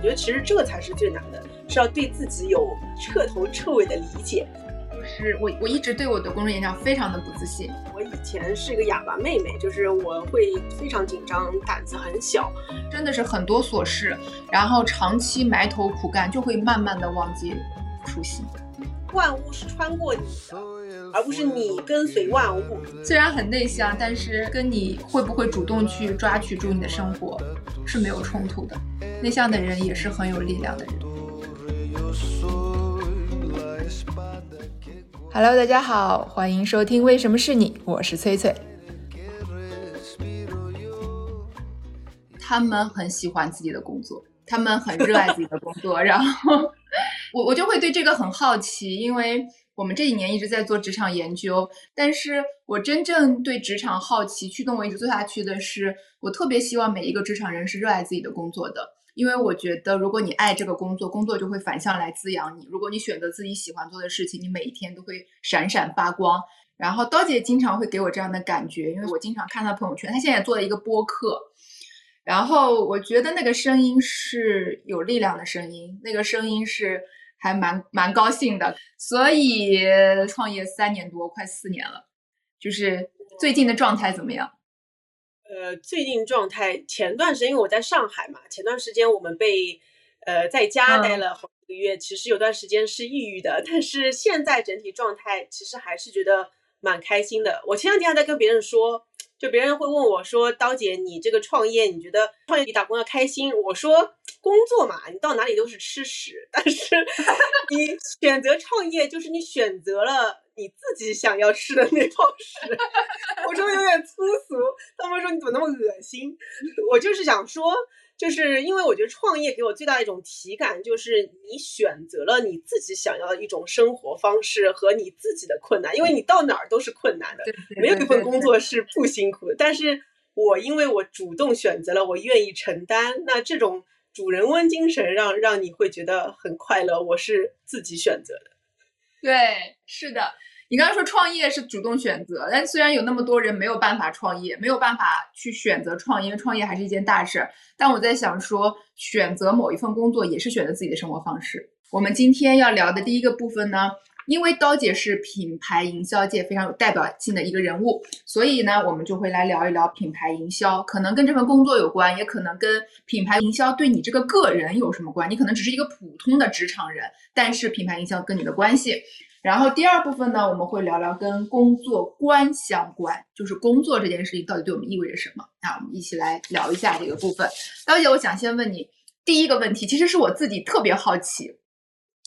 我觉得其实这才是最难的，是要对自己有彻头彻尾的理解。就是我我一直对我的公众演讲非常的不自信。我以前是一个哑巴妹妹，就是我会非常紧张，胆子很小，真的是很多琐事，然后长期埋头苦干，就会慢慢的忘记初心。万物是穿过你的，而不是你跟随万物。虽然很内向，但是跟你会不会主动去抓取住你的生活是没有冲突的。内向的人也是很有力量的人。Hello，大家好，欢迎收听《为什么是你》，我是翠翠。他们很喜欢自己的工作，他们很热爱自己的工作，然后我我就会对这个很好奇，因为我们这几年一直在做职场研究，但是我真正对职场好奇驱动我一直做下去的是，我特别希望每一个职场人是热爱自己的工作的。因为我觉得，如果你爱这个工作，工作就会反向来滋养你。如果你选择自己喜欢做的事情，你每一天都会闪闪发光。然后刀姐经常会给我这样的感觉，因为我经常看她朋友圈，她现在也做了一个播客。然后我觉得那个声音是有力量的声音，那个声音是还蛮蛮高兴的。所以创业三年多，快四年了，就是最近的状态怎么样？呃，最近状态，前段时间因为我在上海嘛，前段时间我们被呃在家待了好几个月，其实有段时间是抑郁的，但是现在整体状态其实还是觉得蛮开心的。我前两天还在跟别人说，就别人会问我说：“刀姐，你这个创业，你觉得创业比打工要开心？”我说：“工作嘛，你到哪里都是吃屎，但是你选择创业，就是你选择了。”你自己想要吃的那套屎，我说有点粗俗，他们说你怎么那么恶心？我就是想说，就是因为我觉得创业给我最大的一种体感，就是你选择了你自己想要的一种生活方式和你自己的困难，因为你到哪儿都是困难的，没有一份工作是不辛苦的。但是我因为我主动选择了，我愿意承担，那这种主人翁精神让让你会觉得很快乐。我是自己选择的，对，是的。你刚刚说创业是主动选择，但虽然有那么多人没有办法创业，没有办法去选择创业，因为创业还是一件大事儿。但我在想说，选择某一份工作也是选择自己的生活方式。我们今天要聊的第一个部分呢，因为刀姐是品牌营销界非常有代表性的一个人物，所以呢，我们就会来聊一聊品牌营销，可能跟这份工作有关，也可能跟品牌营销对你这个个人有什么关。你可能只是一个普通的职场人，但是品牌营销跟你的关系。然后第二部分呢，我们会聊聊跟工作观相关，就是工作这件事情到底对我们意味着什么。那我们一起来聊一下这个部分。刀姐，我想先问你第一个问题，其实是我自己特别好奇，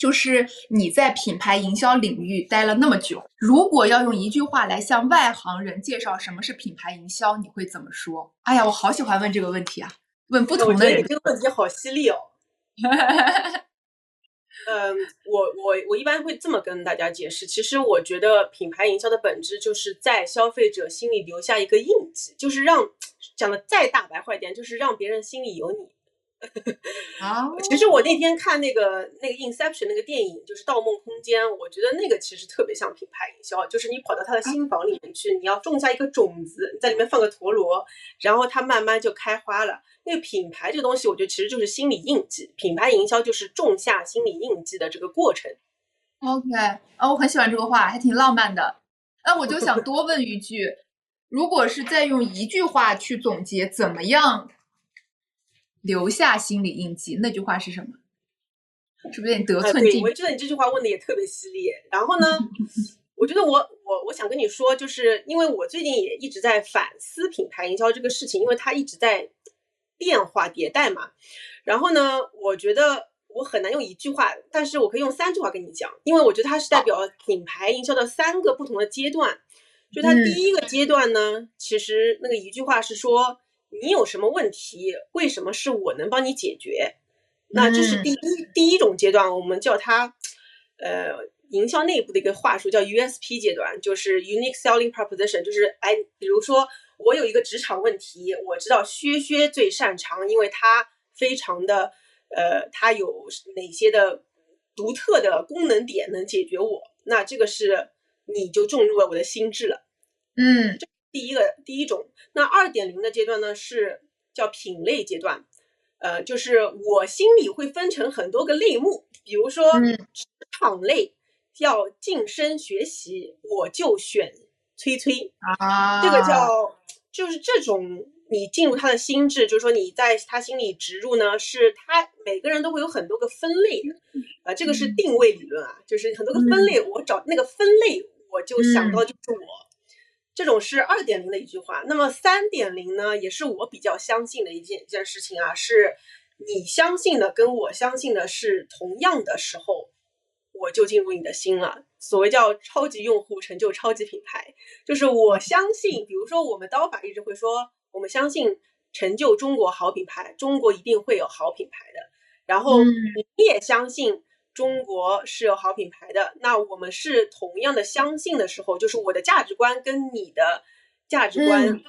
就是你在品牌营销领域待了那么久，如果要用一句话来向外行人介绍什么是品牌营销，你会怎么说？哎呀，我好喜欢问这个问题啊，问不同的人。这个问题好犀利哦。嗯，我我我一般会这么跟大家解释。其实我觉得品牌营销的本质就是在消费者心里留下一个印记，就是让讲的再大白话一点，就是让别人心里有你。啊，其实我那天看那个那个 Inception 那个电影，就是《盗梦空间》，我觉得那个其实特别像品牌营销，就是你跑到他的新房里面去，你要种下一个种子，在里面放个陀螺，然后它慢慢就开花了。那个品牌这个东西，我觉得其实就是心理印记，品牌营销就是种下心理印记的这个过程。OK，啊，我很喜欢这个话，还挺浪漫的。那我就想 多问一句，如果是再用一句话去总结，怎么样？留下心理印记，那句话是什么？是不是有点得寸进？我觉得你这句话问的也特别犀利。然后呢，我觉得我我我想跟你说，就是因为我最近也一直在反思品牌营销这个事情，因为它一直在变化迭代嘛。然后呢，我觉得我很难用一句话，但是我可以用三句话跟你讲，因为我觉得它是代表品牌营销的三个不同的阶段。就它第一个阶段呢，其实那个一句话是说。你有什么问题？为什么是我能帮你解决？那这是第一第一种阶段，我们叫它，呃，营销内部的一个话术叫 USP 阶段，就是 Unique Selling Proposition，就是哎，比如说我有一个职场问题，我知道薛薛最擅长，因为他非常的，呃，他有哪些的独特的功能点能解决我？那这个是你就种入了我的心智了，嗯。第一个第一种，那二点零的阶段呢是叫品类阶段，呃，就是我心里会分成很多个类目，比如说职场类要晋升学习，我就选崔崔啊，这个叫就是这种。你进入他的心智，就是说你在他心里植入呢，是他每个人都会有很多个分类的，啊，这个是定位理论啊，就是很多个分类，我找那个分类，我就想到就是我，这种是二点零的一句话。那么三点零呢，也是我比较相信的一件一件事情啊，是你相信的跟我相信的是同样的时候，我就进入你的心了。所谓叫超级用户成就超级品牌，就是我相信，比如说我们刀法一直会说。我们相信成就中国好品牌，中国一定会有好品牌的。然后你也相信中国是有好品牌的，那我们是同样的相信的时候，就是我的价值观跟你的价值观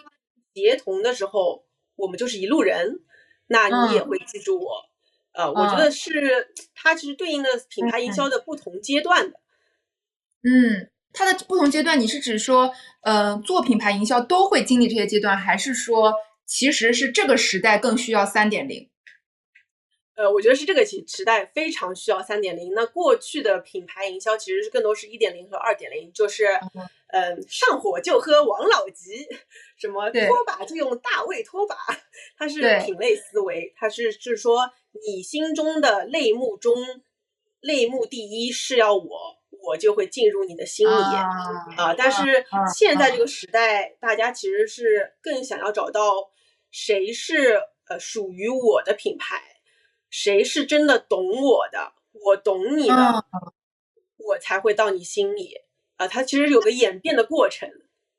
协同的时候，我们就是一路人。那你也会记住我。呃，我觉得是它其实对应的品牌营销的不同阶段的。嗯。它的不同阶段，你是指说，呃，做品牌营销都会经历这些阶段，还是说其实是这个时代更需要三点零？呃，我觉得是这个时时代非常需要三点零。那过去的品牌营销其实是更多是一点零和二点零，就是，嗯，上火就喝王老吉，什么拖把就用大卫拖把，它是品类思维，它是是说你心中的类目中，类目第一是要我。我就会进入你的心里啊！但是现在这个时代，大家其实是更想要找到谁是呃属于我的品牌，谁是真的懂我的，我懂你的，我才会到你心里啊！它其实有个演变的过程，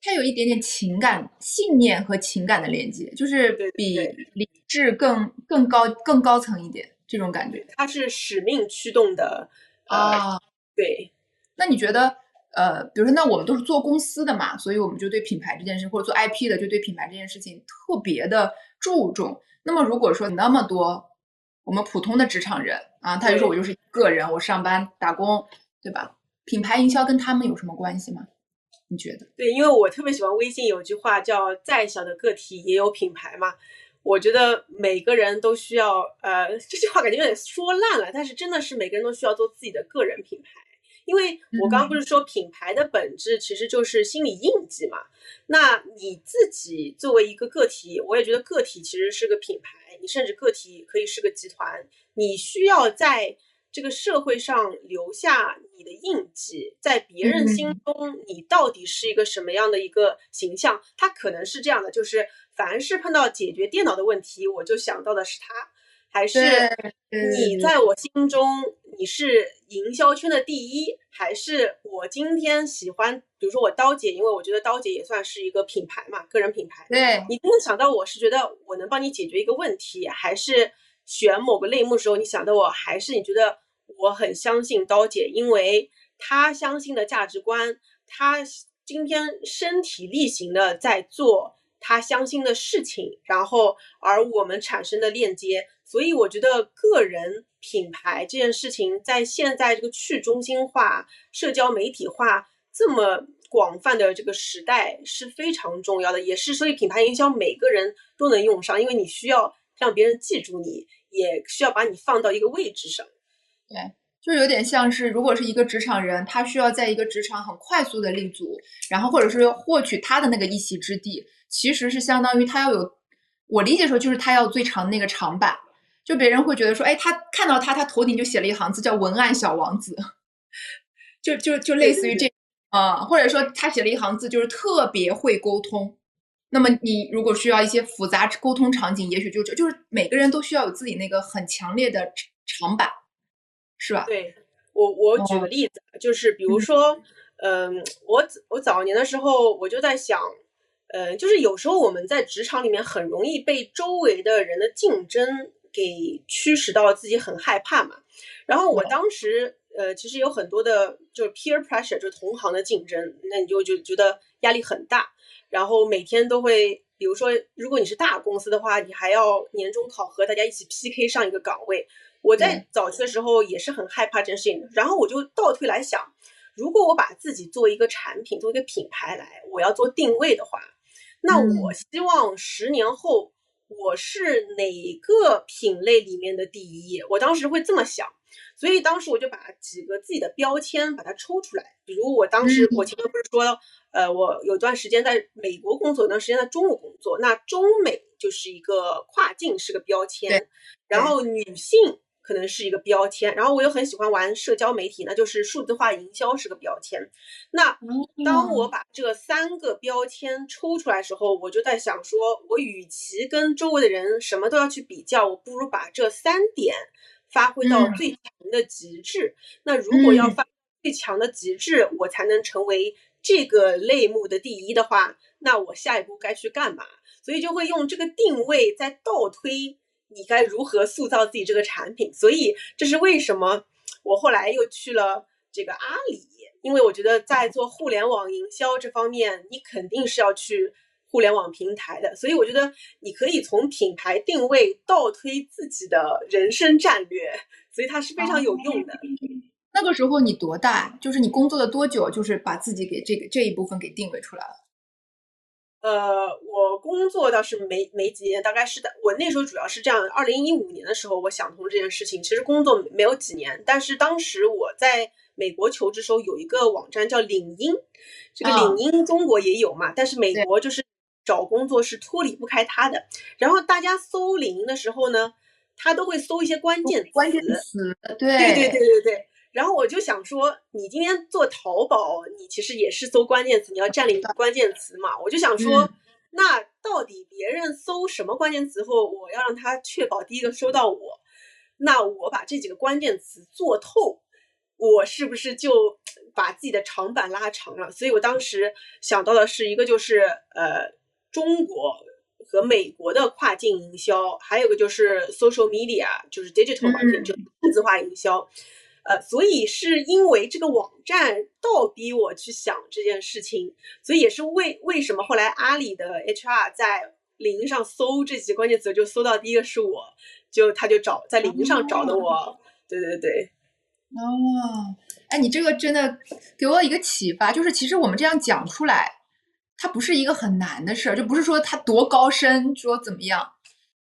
它有一点点情感、信念和情感的连接，就是比理智更更高、更高层一点这种感觉。它是使命驱动的啊，对。那你觉得，呃，比如说，那我们都是做公司的嘛，所以我们就对品牌这件事，或者做 IP 的，就对品牌这件事情特别的注重。那么，如果说那么多我们普通的职场人啊，他就说我就是个人，我上班打工，对吧？品牌营销跟他们有什么关系吗？你觉得？对，因为我特别喜欢微信有句话叫“再小的个体也有品牌”嘛。我觉得每个人都需要，呃，这句话感觉有点说烂了，但是真的是每个人都需要做自己的个人品牌。因为我刚刚不是说品牌的本质其实就是心理印记嘛？那你自己作为一个个体，我也觉得个体其实是个品牌，你甚至个体可以是个集团，你需要在这个社会上留下你的印记，在别人心中你到底是一个什么样的一个形象？他可能是这样的，就是凡是碰到解决电脑的问题，我就想到的是他，还是你在我心中？你是营销圈的第一，还是我今天喜欢？比如说我刀姐，因为我觉得刀姐也算是一个品牌嘛，个人品牌。对你今天想到我是觉得我能帮你解决一个问题，还是选某个类目时候你想到我，还是你觉得我很相信刀姐，因为她相信的价值观，她今天身体力行的在做他相信的事情，然后而我们产生的链接，所以我觉得个人。品牌这件事情，在现在这个去中心化、社交媒体化这么广泛的这个时代是非常重要的，也是所以品牌营销每个人都能用上，因为你需要让别人记住你，也需要把你放到一个位置上。对，就有点像是，如果是一个职场人，他需要在一个职场很快速的立足，然后或者是获取他的那个一席之地，其实是相当于他要有，我理解说就是他要最长的那个长板。就别人会觉得说，哎，他看到他，他头顶就写了一行字，叫“文案小王子”，就就就类似于这啊，或者说他写了一行字，就是特别会沟通。那么你如果需要一些复杂沟通场景，也许就就就是每个人都需要有自己那个很强烈的长板，是吧？对我，我举个例子，就是比如说，嗯，我我早年的时候，我就在想，嗯，就是有时候我们在职场里面很容易被周围的人的竞争。给驱使到自己很害怕嘛，然后我当时呃其实有很多的就是 peer pressure 就是同行的竞争，那你就就觉得压力很大，然后每天都会，比如说如果你是大公司的话，你还要年终考核，大家一起 PK 上一个岗位。我在早期的时候也是很害怕这件事情，然后我就倒退来想，如果我把自己做一个产品，做一个品牌来，我要做定位的话，那我希望十年后。我是哪个品类里面的第一？我当时会这么想，所以当时我就把几个自己的标签把它抽出来。比如我当时我前面不是说，呃，我有段时间在美国工作，有段时间在中国工作，那中美就是一个跨境是个标签，然后女性。可能是一个标签，然后我又很喜欢玩社交媒体，那就是数字化营销是个标签。那当我把这三个标签抽出来的时候，我就在想说，我与其跟周围的人什么都要去比较，我不如把这三点发挥到最强的极致。那如果要发最强的极致，我才能成为这个类目的第一的话，那我下一步该去干嘛？所以就会用这个定位再倒推。你该如何塑造自己这个产品？所以这是为什么我后来又去了这个阿里，因为我觉得在做互联网营销这方面，你肯定是要去互联网平台的。所以我觉得你可以从品牌定位倒推自己的人生战略，所以它是非常有用的。那个时候你多大？就是你工作了多久？就是把自己给这个这一部分给定位出来了。呃，我工作倒是没没几年，大概是的。我那时候主要是这样，二零一五年的时候，我想通这件事情。其实工作没有几年，但是当时我在美国求职时候，有一个网站叫领英，这个领英中国也有嘛，但是美国就是找工作是脱离不开它的。然后大家搜领英的时候呢，他都会搜一些关键关键词，对对对对对对。然后我就想说，你今天做淘宝，你其实也是搜关键词，你要占领关键词嘛。我就想说，那到底别人搜什么关键词后，我要让他确保第一个搜到我，那我把这几个关键词做透，我是不是就把自己的长板拉长了？所以我当时想到的是一个就是呃中国和美国的跨境营销，还有个就是 social media，就是 digital marketing，就数字化营销。呃，所以是因为这个网站倒逼我去想这件事情，所以也是为为什么后来阿里的 HR 在领英上搜这几关键词，就搜到第一个是我，就他就找在领英上找的我，对对对。哦，哎，你这个真的给我一个启发，就是其实我们这样讲出来，它不是一个很难的事儿，就不是说它多高深，说怎么样，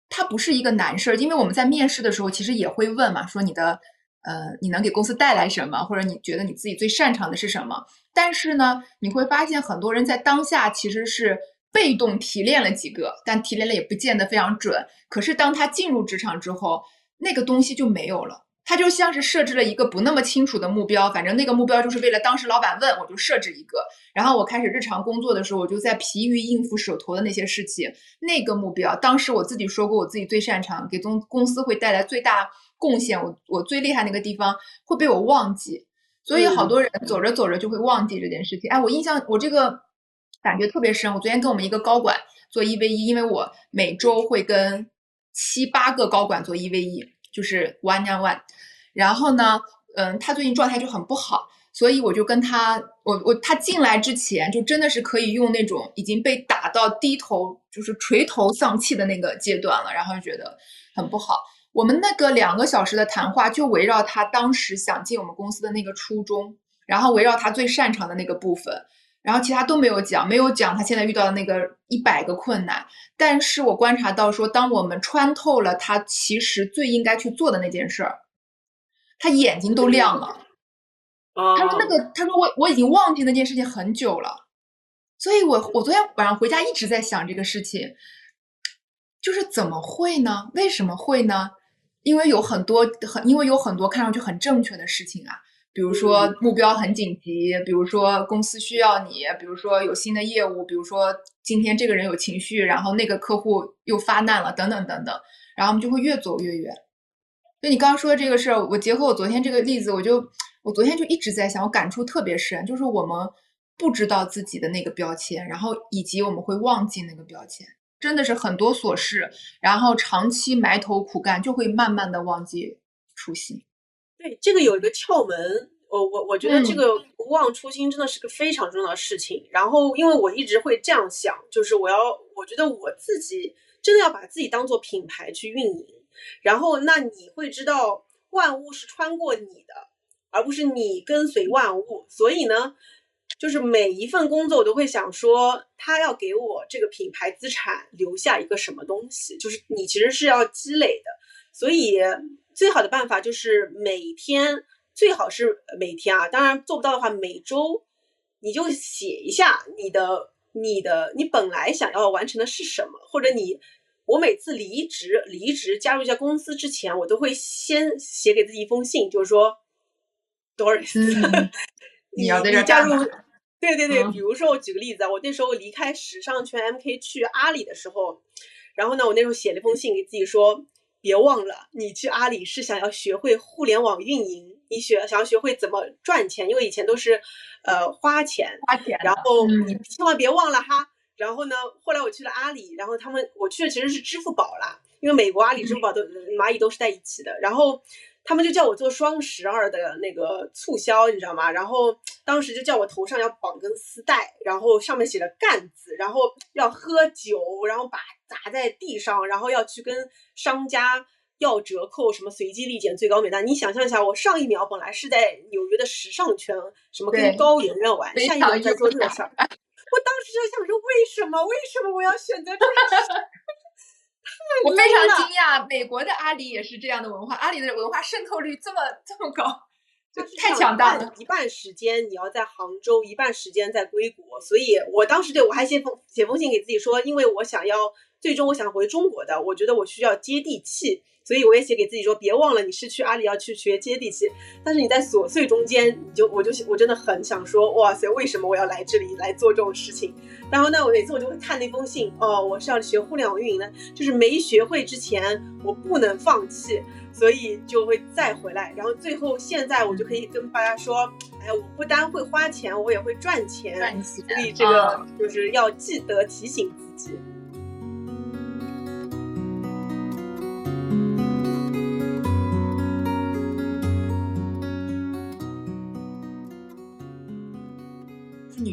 它不是一个难事儿，因为我们在面试的时候其实也会问嘛，说你的。呃，你能给公司带来什么？或者你觉得你自己最擅长的是什么？但是呢，你会发现很多人在当下其实是被动提炼了几个，但提炼了也不见得非常准。可是当他进入职场之后，那个东西就没有了。他就像是设置了一个不那么清楚的目标，反正那个目标就是为了当时老板问，我就设置一个。然后我开始日常工作的时候，我就在疲于应付手头的那些事情。那个目标，当时我自己说过，我自己最擅长，给公公司会带来最大贡献，我我最厉害那个地方会被我忘记。所以好多人走着走着就会忘记这件事情。哎，我印象我这个感觉特别深。我昨天跟我们一个高管做一 v 一，因为我每周会跟七八个高管做一 v 一。就是 one on one，然后呢，嗯，他最近状态就很不好，所以我就跟他，我我他进来之前就真的是可以用那种已经被打到低头，就是垂头丧气的那个阶段了，然后就觉得很不好。我们那个两个小时的谈话就围绕他当时想进我们公司的那个初衷，然后围绕他最擅长的那个部分。然后其他都没有讲，没有讲他现在遇到的那个一百个困难。但是我观察到说，当我们穿透了他其实最应该去做的那件事儿，他眼睛都亮了。他说那个，他说我我已经忘记那件事情很久了。所以我我昨天晚上回家一直在想这个事情，就是怎么会呢？为什么会呢？因为有很多很，因为有很多看上去很正确的事情啊。比如说目标很紧急，比如说公司需要你，比如说有新的业务，比如说今天这个人有情绪，然后那个客户又发难了，等等等等，然后我们就会越走越远。就你刚刚说的这个事儿，我结合我昨天这个例子，我就我昨天就一直在想，我感触特别深，就是我们不知道自己的那个标签，然后以及我们会忘记那个标签，真的是很多琐事，然后长期埋头苦干，就会慢慢的忘记初心。对，这个有一个窍门，我我我觉得这个不忘初心真的是个非常重要的事情。然后，因为我一直会这样想，就是我要，我觉得我自己真的要把自己当做品牌去运营。然后，那你会知道，万物是穿过你的，而不是你跟随万物。所以呢，就是每一份工作我都会想说，他要给我这个品牌资产留下一个什么东西，就是你其实是要积累的。所以最好的办法就是每天，最好是每天啊，当然做不到的话，每周你就写一下你的、你的、你本来想要完成的是什么，或者你，我每次离职、离职加入一家公司之前，我都会先写给自己一封信，就是说，Doris，你要在这加入。对对对，嗯比如说我举个例子啊，我那时候离开时尚圈 MK 去阿里的时候，然后呢，我那时候写了一封信给自己说，别忘了你去阿里是想要学会互联网运营，你学想要学会怎么赚钱，因为以前都是呃花钱，花钱，然后你嗯千万别忘了哈。然后呢，后来我去了阿里，然后他们我去的其实是支付宝啦，因为美国阿里、支付宝都蚂蚁都是在一起的。然后他们就叫我做双十二的那个促销，你知道吗？然后当时就叫我头上要绑根丝带，然后上面写着“干”字，然后要喝酒，然后把砸在地上，然后要去跟商家。要折扣，什么随机立减、最高免单，你想象一下，我上一秒本来是在纽约的时尚圈，什么跟高圆圆玩，下一秒在做这个事儿。我当时就想说，为什么？为什么我要选择这个？我非常惊讶，美国的阿里也是这样的文化，阿里的文化渗透率这么这么高，就太强大了。一半时间你要在杭州，一半时间在硅谷，所以我当时对我还写封写封信给自己说，因为我想要最终我想回中国的，我觉得我需要接地气，所以我也写给自己说，别忘了你是去阿里要去学接地气，但是你在琐碎中间，你就我就我真的很想说，哇塞，为什么我要来这里来做这种事情？然后呢，我每次我就会看那封信，哦，我是要学互联网运营的，就是没学会之前我不能放弃，所以就会再回来。然后最后现在我就可以跟大家说，哎呀，我不单会花钱，我也会赚钱，赚钱所以这个啊就是要记得提醒自己。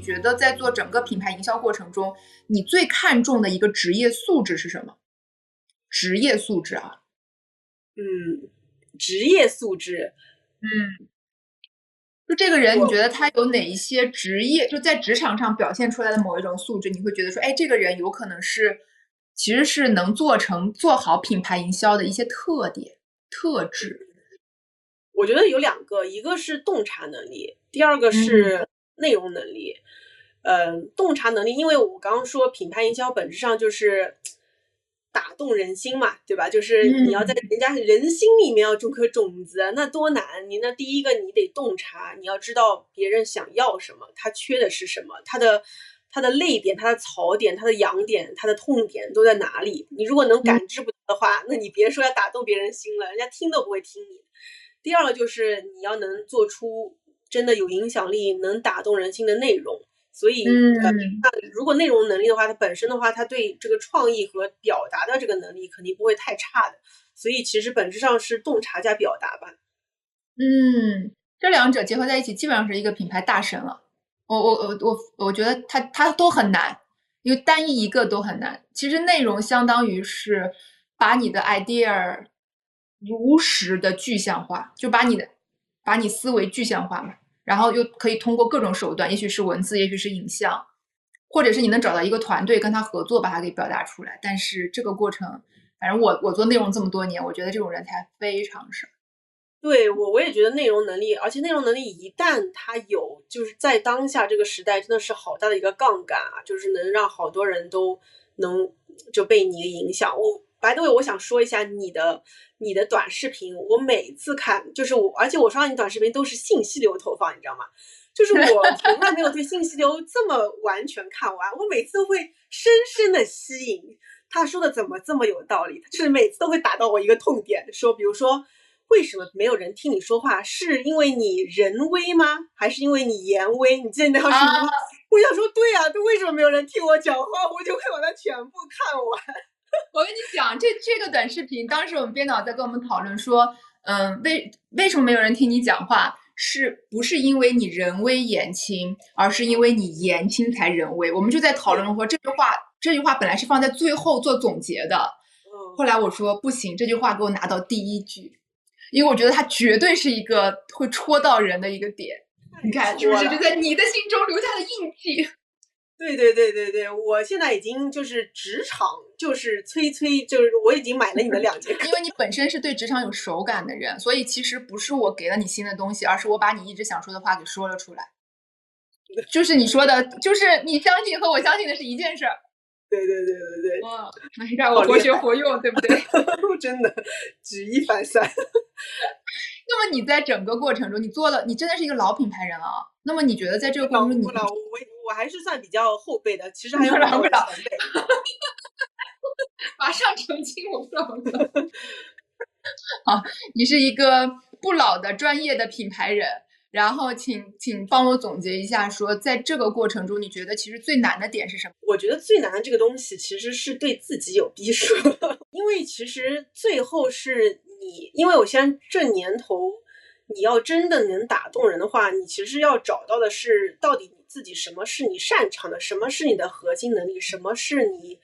觉得在做整个品牌营销过程中，你最看重的一个职业素质是什么？职业素质啊，嗯，职业素质，嗯，就这个人，你觉得他有哪一些职业，就在职场上表现出来的某一种素质，你会觉得说，哎，这个人有可能是，其实是能做成做好品牌营销的一些特点、特质。我觉得有两个，一个是洞察能力，第二个是内容能力。嗯，洞察能力，因为我刚刚说品牌营销本质上就是打动人心嘛，对吧？就是你要在人家人心里面要种颗种子，那多难！你那第一个你得洞察，你要知道别人想要什么，他缺的是什么，他的他的泪点、他的槽点、他的痒点、他的痛点都在哪里？你如果能感知不到的话，那你别说要打动别人心了，人家听都不会听你。第二个就是你要能做出真的有影响力、能打动人心的内容。所以，嗯呃，那如果内容能力的话，它本身的话，它对这个创意和表达的这个能力肯定不会太差的。所以其实本质上是洞察加表达吧。嗯，这两者结合在一起，基本上是一个品牌大神了。我我我我我觉得它它都很难，因为单一一个都很难。其实内容相当于是把你的 idea 如实的具象化，就把你的把你思维具象化嘛，然后又可以通过各种手段，也许是文字，也许是影像，或者是你能找到一个团队跟他合作，把它给表达出来。但是这个过程，反正我我做内容这么多年，我觉得这种人才非常少。对我，我也觉得内容能力，而且内容能力一旦它有，就是在当下这个时代，真的是好大的一个杠杆啊，就是能让好多人都能就被你影响。我白对，我想说一下你的你的短视频，我每次看，就是我，而且我刷你短视频都是信息流投放，你知道吗？就是我从来没有对信息流这么完全看完，我每次都会深深的吸引。他说的怎么这么有道理？就是每次都会打到我一个痛点，说，比如说。为什么没有人听你说话？是因为你人微吗？还是因为你言微？你记得那条视频吗？我想说，对呀、啊，为什么没有人听我讲话？我就会把它全部看完。我跟你讲，这这个短视频，当时我们编导在跟我们讨论说，嗯，为为什么没有人听你讲话？是不是因为你人微言轻，而是因为你言轻才人微？我们就在讨论说这句话，这句话本来是放在最后做总结的。嗯，后来我说不行，这句话给我拿到第一句。因为我觉得它绝对是一个会戳到人的一个点。你看是不是就在你的心中留下了印记？对对对对对，我现在已经就是职场，就是催催，就是我已经买了你的两节课，因为你本身是对职场有手感的人，所以其实不是我给了你新的东西，而是我把你一直想说的话给说了出来。就是你说的，就是你相信和我相信的是一件事儿。对对对对对，哇，让我活学活用，对不对？真的举一反三。那么你在整个过程中，你做了，你真的是一个老品牌人啊。那么你觉得在这个过程中，你我我还是算比较后辈的，其实 还有两位老前辈。马上澄清，我不老了。好，你是一个不老的专业的品牌人。然后，请请帮我总结一下，说在这个过程中，你觉得其实最难的点是什么？我觉得最难的这个东西其实是对自己有逼数，因为其实最后是你，因为我现在这年头，你要真的能打动人的话，你其实要找到的是到底你自己什么是你擅长的，什么是你的核心能力，什么是你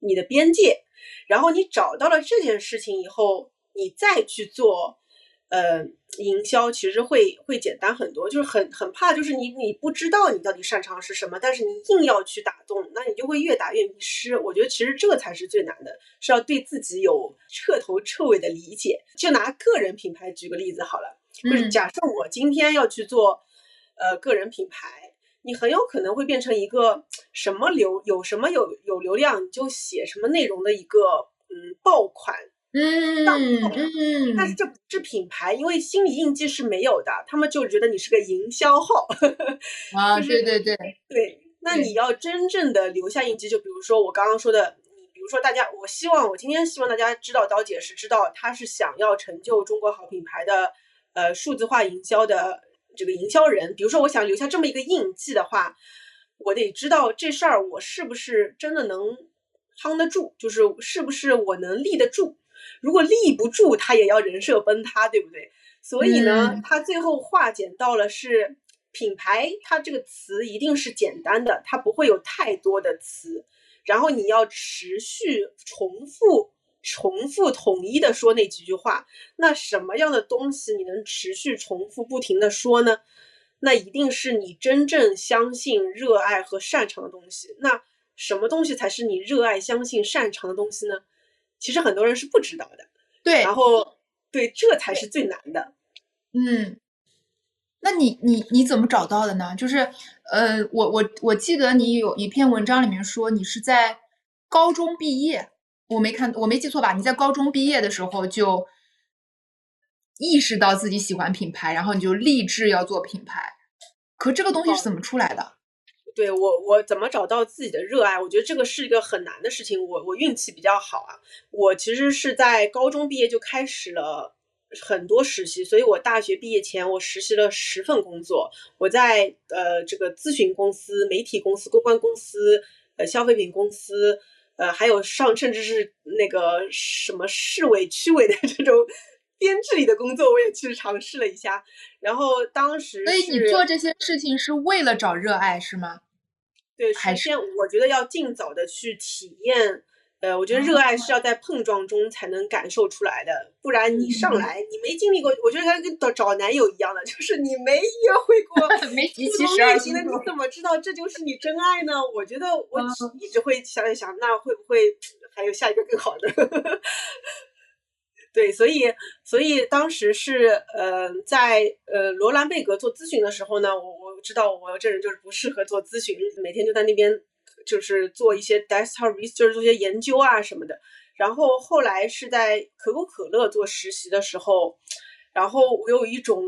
你的边界，然后你找到了这件事情以后，你再去做。呃，营销其实会会简单很多，就是很很怕，就是你你不知道你到底擅长是什么，但是你硬要去打动，那你就会越打越迷失。我觉得其实这个才是最难的，是要对自己有彻头彻尾的理解。就拿个人品牌举个例子好了，就是假设我今天要去做呃个人品牌，你很有可能会变成一个什么流有什么有有流量你就写什么内容的一个嗯爆款。嗯嗯，但是这不是品牌，因为心理印记是没有的，他们就觉得你是个营销号。啊，对对对对，那你要真正的留下印记，就比如说我刚刚说的，比如说大家，我希望我今天希望大家知道刀姐是知道她是想要成就中国好品牌的呃数字化营销的这个营销人。比如说我想留下这么一个印记的话，我得知道这事儿我是不是真的能夯得住，就是是不是我能立得住。如果立不住，他也要人设崩塌，对不对？所以呢，他最后化简到了是品牌，它这个词一定是简单的，它不会有太多的词。然后你要持续重复、重复、统一的说那几句话。那什么样的东西你能持续重复、不停的说呢？那一定是你真正相信、热爱和擅长的东西。那什么东西才是你热爱、相信、擅长的东西呢？其实很多人是不知道的，对，然后对，这才是最难的。嗯，那你你你怎么找到的呢？就是呃，我我我记得你有一篇文章里面说你是在高中毕业，我没看我没记错吧？你在高中毕业的时候就意识到自己喜欢品牌，然后你就立志要做品牌。可这个东西是怎么出来的？对我，我怎么找到自己的热爱？我觉得这个是一个很难的事情。我我运气比较好啊，我其实是在高中毕业就开始了很多实习，所以我大学毕业前我实习了十份工作。我在呃这个咨询公司、媒体公司、公关公司、呃消费品公司，呃还有上甚至是那个什么市委、区委的 这种编制里的工作，我也去尝试了一下。然后当时，所以你做这些事情是为了找热爱是吗？对，首先我觉得要尽早的去体验，呃，我觉得热爱是要在碰撞中才能感受出来的，不然你上来你没经历过，我觉得它跟找找男友一样的，就是你没约会过，没集齐十二星座，你怎么知道这就是你真爱呢？我觉得我一直会想一想，那会不会还有下一个更好的？对，所以所以当时是呃在呃罗兰贝格做咨询的时候呢，我我知道我这人就是不适合做咨询，每天就在那边就是做一些 desktop research，就是做些研究啊什么的。然后后来是在可口可乐做实习的时候，然后我有一种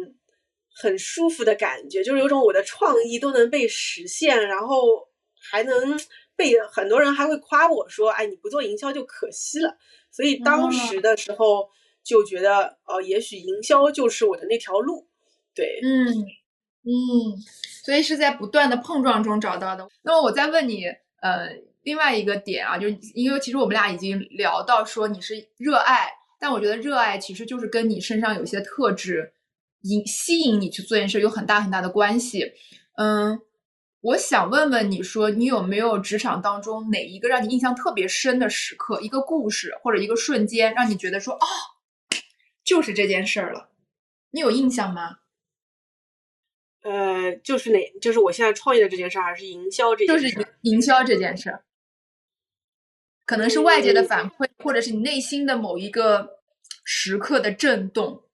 很舒服的感觉，就是有种我的创意都能被实现，然后还能被很多人还会夸我说，哎，你不做营销就可惜了。所以当时的时候就觉得，呃，也许营销就是我的那条路，对，嗯嗯，所以是在不断的碰撞中找到的。那么我再问你，呃，另外一个点啊，就是因为其实我们俩已经聊到说你是热爱，但我觉得热爱其实就是跟你身上有些特质引吸引你去做件事有很大很大的关系，嗯。我想问问你说，你有没有职场当中哪一个让你印象特别深的时刻，一个故事或者一个瞬间，让你觉得说，哦，就是这件事儿了，你有印象吗？呃，就是哪，就是我现在创业的这件事，还是营销这件事？就是营销这件事，可能是外界的反馈，或者是你内心的某一个时刻的震动。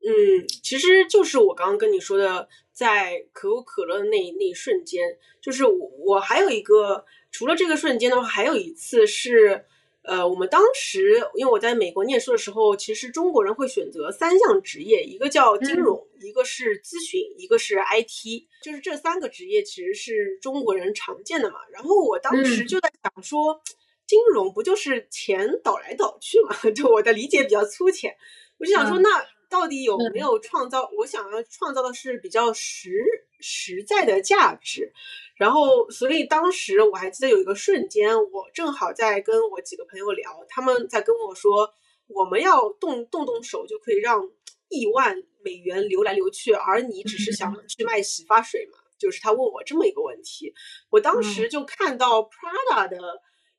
嗯，其实就是我刚刚跟你说的，在可口可乐的那那一瞬间，就是我我还有一个，除了这个瞬间的话，还有一次是。呃，我们当时因为我在美国念书的时候，其实中国人会选择三项职业，一个叫金融，一个是咨询，一个是 IT，就是这三个职业其实是中国人常见的嘛。然后我当时就在想说，金融不就是钱倒来倒去嘛？就我的理解比较粗浅，我就想说，那到底有没有创造？我想要创造的是比较实实在的价值。然后，所以当时我还记得有一个瞬间，我正好在跟我几个朋友聊，他们在跟我说，我们要动动动手就可以让亿万美元流来流去，而你只是想去卖洗发水嘛？就是他问我这么一个问题，我当时就看到 Prada 的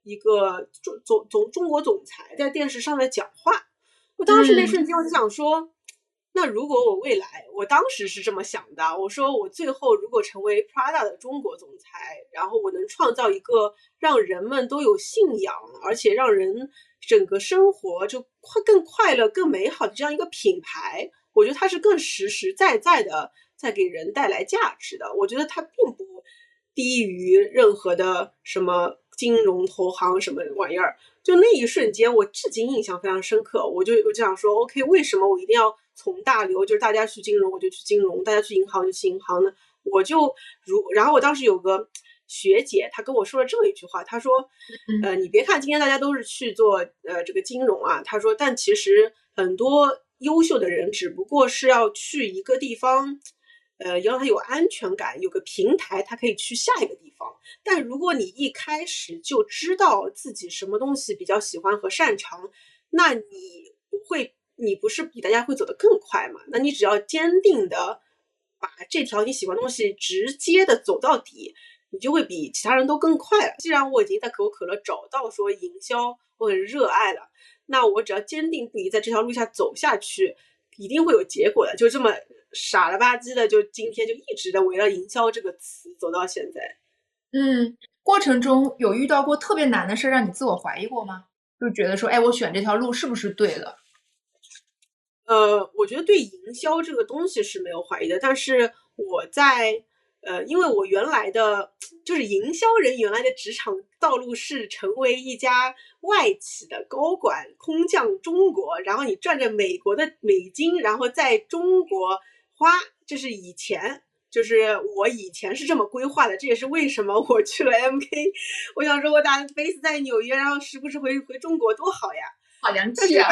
一个总总总中国总裁在电视上面讲话，我当时那瞬间我就想说。那如果我未来，我当时是这么想的，我说我最后如果成为 Prada 的中国总裁，然后我能创造一个让人们都有信仰，而且让人整个生活就快更快乐、更美好的这样一个品牌，我觉得它是更实实在在的在给人带来价值的。我觉得它并不低于任何的什么金融投行什么玩意儿。就那一瞬间，我至今印象非常深刻。我就我就想说，OK，为什么我一定要？从大流就是大家去金融，我就去金融；大家去银行就去银行呢。我就如，然后我当时有个学姐，她跟我说了这么一句话，她说：“呃，你别看今天大家都是去做呃这个金融啊，她说，但其实很多优秀的人只不过是要去一个地方，呃，要让他有安全感，有个平台，他可以去下一个地方。但如果你一开始就知道自己什么东西比较喜欢和擅长，那你不会。”你不是比大家会走得更快吗？那你只要坚定的把这条你喜欢的东西直接的走到底，你就会比其他人都更快了。既然我已经在可口可乐找到说营销我很热爱了，那我只要坚定不移在这条路下走下去，一定会有结果的。就这么傻了吧唧的，就今天就一直的围绕营销这个词走到现在。嗯，过程中有遇到过特别难的事，让你自我怀疑过吗？就觉得说，哎，我选这条路是不是对的？呃，我觉得对营销这个东西是没有怀疑的，但是我在呃，因为我原来的就是营销人原来的职场道路是成为一家外企的高管，空降中国，然后你赚着美国的美金，然后在中国花，这是以前就是我以前是这么规划的，这也是为什么我去了 MK，我想说我打 base 在纽约，然后时不时回回中国多好呀，好洋气啊。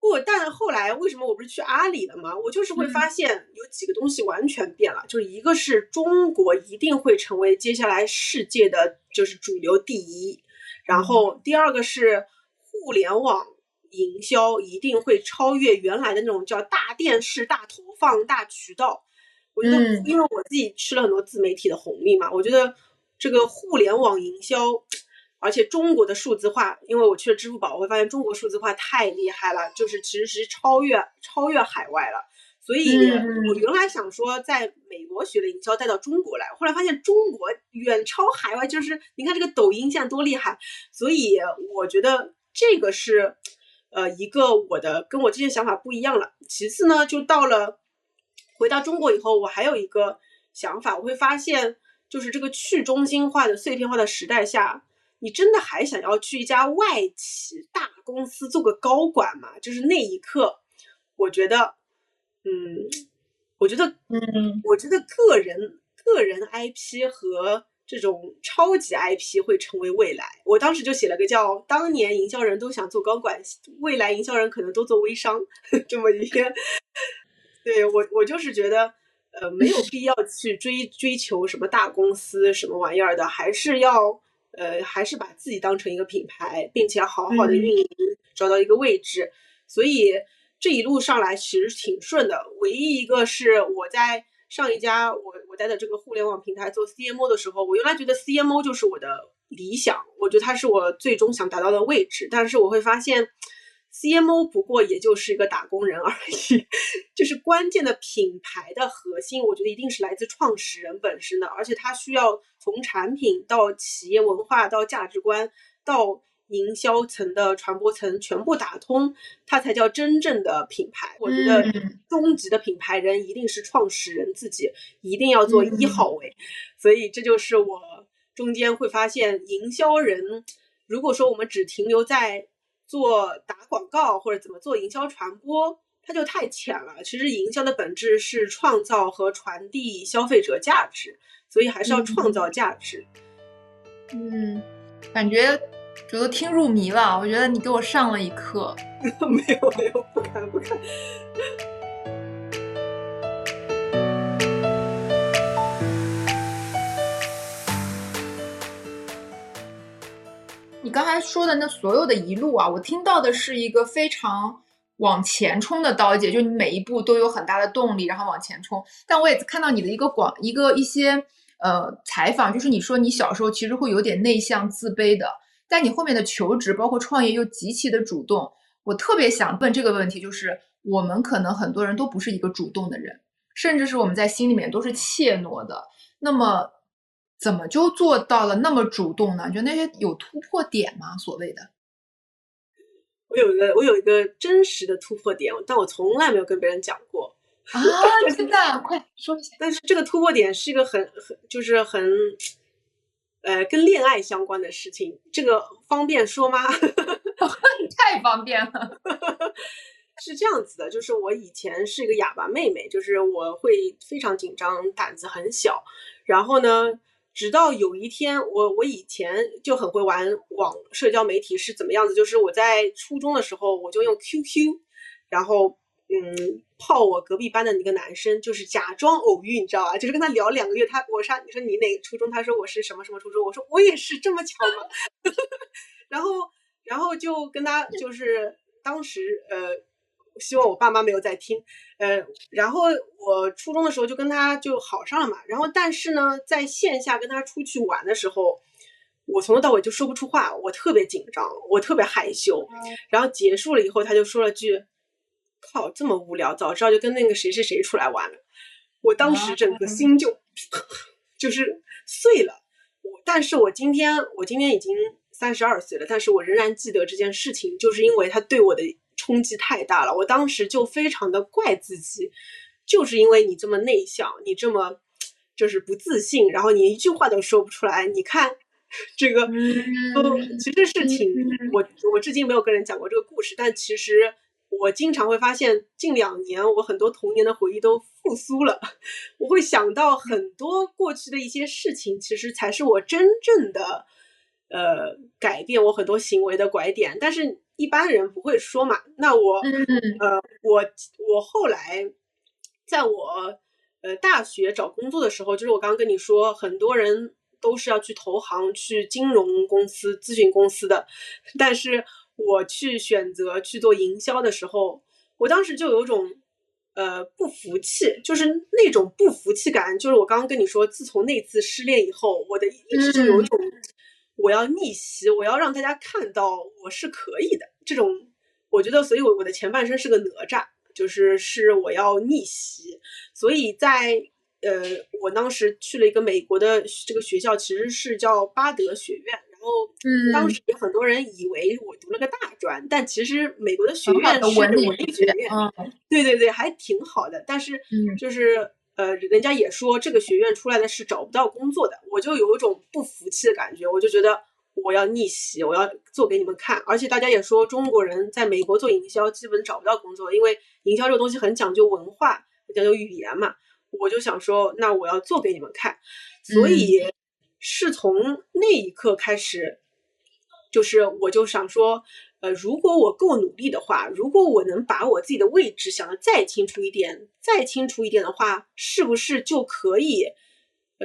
不，但后来为什么我不是去阿里了吗？我就是会发现有几个东西完全变了，就是一个是中国一定会成为接下来世界的就是主流第一，然后第二个是互联网营销一定会超越原来的那种叫大电视、大投放、大渠道。我觉得，因为我自己吃了很多自媒体的红利嘛，我觉得这个互联网营销。而且中国的数字化，因为我去了支付宝，我会发现中国数字化太厉害了，就是其实是超越超越海外了。所以我原来想说在美国学的营销带到中国来，后来发现中国远超海外，就是你看这个抖音现在多厉害。所以我觉得这个是呃一个我的跟我之前想法不一样了。其次呢，就到了回到中国以后，我还有一个想法，我会发现就是这个去中心化的碎片化的时代下。你真的还想要去一家外企大公司做个高管吗？就是那一刻，我觉得，嗯，我觉得，嗯，我觉得个人个人 IP 和这种超级 IP 会成为未来。我当时就写了个叫“当年营销人都想做高管，未来营销人可能都做微商”这么一个。对我，我就是觉得，呃，没有必要去追追求什么大公司什么玩意儿的，还是要。呃，还是把自己当成一个品牌，并且好好的运营，找到一个位置。所以这一路上来其实挺顺的。唯一一个是我在上一家我我待的这个互联网平台做 CMO 的时候，我原来觉得 CMO 就是我的理想，我觉得它是我最终想达到的位置。但是我会发现 CMO 不过也就是一个打工人而已，就是关键的品牌的核心，我觉得一定是来自创始人本身的，而且他需要从产品到企业文化到价值观到营销层的传播层全部打通，它才叫真正的品牌。我觉得终极的品牌人一定是创始人自己，一定要做一号位，所以这就是我中间会发现营销人，如果说我们只停留在。做打广告或者怎么做营销传播，它就太浅了。其实营销的本质是创造和传递消费者价值，所以还是要创造价值。嗯，感觉觉得听入迷了。我觉得你给我上了一课。没有没有，不敢不敢。你刚才说的那所有的一路啊，我听到的是一个非常往前冲的刀姐，就你每一步都有很大的动力，然后往前冲。但我也看到你的一个广一个一些呃采访，就是你说你小时候其实会有点内向自卑的，但你后面的求职包括创业又极其的主动。我特别想问这个问题，就是我们可能很多人都不是一个主动的人，甚至是我们在心里面都是怯懦的。那么。怎么就做到了那么主动呢？就那些有突破点吗？所谓的，我有一个我有一个真实的突破点，但我从来没有跟别人讲过 啊！真的，快说一下。但是这个突破点是一个很很就是很呃跟恋爱相关的事情，这个方便说吗？太方便了。是这样子的，就是我以前是一个哑巴妹妹，就是我会非常紧张，胆子很小，然后呢。直到有一天，我我以前就很会玩网社交媒体是怎么样子？就是我在初中的时候，我就用 QQ，然后嗯泡我隔壁班的那个男生，就是假装偶遇，你知道吧？就是跟他聊两个月，他我说你说你哪个初中？他说我是什么什么初中？我说我也是，这么巧吗？然后然后就跟他就是当时呃。希望我爸妈没有在听，呃，然后我初中的时候就跟他就好上了嘛，然后但是呢，在线下跟他出去玩的时候，我从头到尾就说不出话，我特别紧张，我特别害羞，然后结束了以后，他就说了句：“靠，这么无聊，早知道就跟那个谁谁谁出来玩了。”我当时整个心就就是碎了，我，但是我今天我今天已经三十二岁了，但是我仍然记得这件事情，就是因为他对我的。冲击太大了，我当时就非常的怪自己，就是因为你这么内向，你这么就是不自信，然后你一句话都说不出来。你看这个，都其实是挺我我至今没有跟人讲过这个故事，但其实我经常会发现，近两年我很多童年的回忆都复苏了，我会想到很多过去的一些事情，其实才是我真正的呃改变我很多行为的拐点，但是。一般人不会说嘛，那我，呃，我我后来，在我呃大学找工作的时候，就是我刚刚跟你说，很多人都是要去投行、去金融公司、咨询公司的，但是我去选择去做营销的时候，我当时就有种呃不服气，就是那种不服气感，就是我刚刚跟你说，自从那次失恋以后，我的一直就有一种。我要逆袭，我要让大家看到我是可以的。这种，我觉得，所以，我我的前半生是个哪吒，就是是我要逆袭。所以在呃，我当时去了一个美国的这个学校，其实是叫巴德学院。然后，嗯，当时很多人以为我读了个大专，但其实美国的学院是文理学院，对对对，还挺好的。但是，就是。呃，人家也说这个学院出来的是找不到工作的，我就有一种不服气的感觉，我就觉得我要逆袭，我要做给你们看。而且大家也说中国人在美国做营销基本找不到工作，因为营销这个东西很讲究文化，讲究语言嘛。我就想说，那我要做给你们看。所以是从那一刻开始，就是我就想说。呃，如果我够努力的话，如果我能把我自己的位置想的再清楚一点，再清楚一点的话，是不是就可以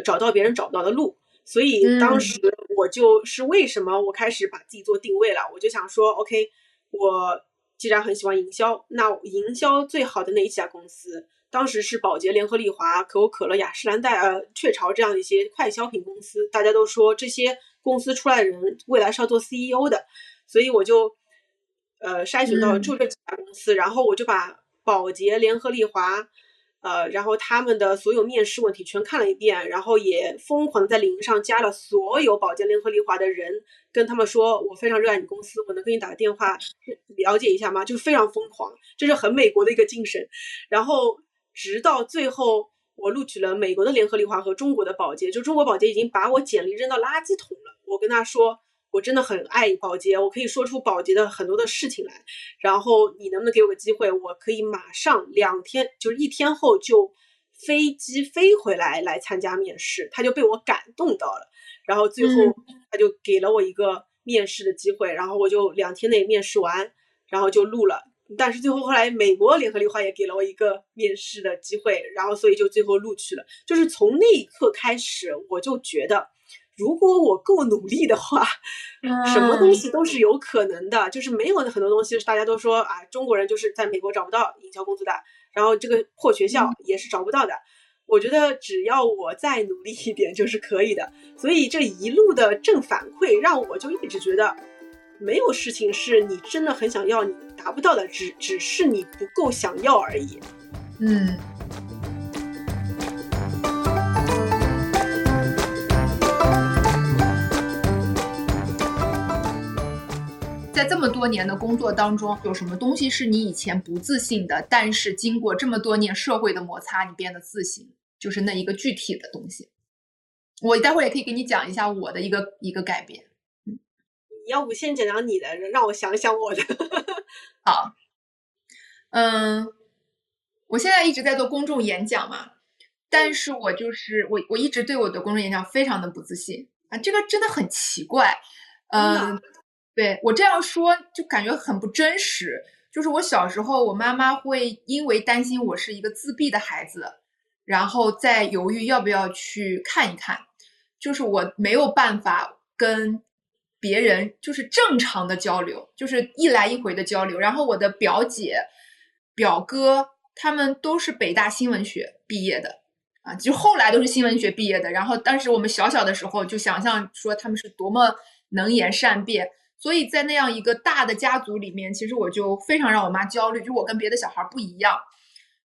找到别人找不到的路？所以当时我就是为什么我开始把自己做定位了，我就想说，OK，我既然很喜欢营销，那营销最好的那一家公司，当时是宝洁、联合利华、可口可乐、雅诗兰黛、呃雀巢这样的一些快消品公司，大家都说这些公司出来的人未来是要做 CEO 的，所以我就。呃，筛选到就这几家公司，然后我就把宝洁、联合利华，呃，然后他们的所有面试问题全看了一遍，然后也疯狂在领英上加了所有宝洁、联合利华的人，跟他们说我非常热爱你公司，我能给你打个电话了解一下吗？就非常疯狂，这是很美国的一个精神。然后直到最后。我录取了美国的联合利华和中国的保洁，就中国保洁已经把我简历扔到垃圾桶了。我跟他说，我真的很爱保洁，我可以说出保洁的很多的事情来。然后你能不能给我个机会，我可以马上两天，就是一天后就飞机飞回来来参加面试。他就被我感动到了，然后最后他就给了我一个面试的机会，然后我就两天内面试完，然后就录了。但是最后后来，美国联合利华也给了我一个面试的机会，然后所以就最后录取了。就是从那一刻开始，我就觉得，如果我够努力的话，什么东西都是有可能的。就是没有很多东西是大家都说啊，中国人就是在美国找不到营销工作的，然后这个破学校也是找不到的。我觉得只要我再努力一点就是可以的。所以这一路的正反馈让我就一直觉得。没有事情是你真的很想要你达不到的，只只是你不够想要而已。嗯。在这么多年的工作当中，有什么东西是你以前不自信的，但是经过这么多年社会的摩擦，你变得自信？就是那一个具体的东西。我待会儿也可以给你讲一下我的一个一个改变。要不先讲讲你的，让我想想我的。好，嗯，我现在一直在做公众演讲嘛，但是我就是我，我一直对我的公众演讲非常的不自信啊，这个真的很奇怪。嗯，对我这样说就感觉很不真实。就是我小时候，我妈妈会因为担心我是一个自闭的孩子，然后再犹豫要不要去看一看，就是我没有办法跟。别人就是正常的交流，就是一来一回的交流。然后我的表姐、表哥他们都是北大新闻学毕业的啊，就后来都是新闻学毕业的。然后当时我们小小的时候就想象说他们是多么能言善辩，所以在那样一个大的家族里面，其实我就非常让我妈焦虑，就我跟别的小孩不一样。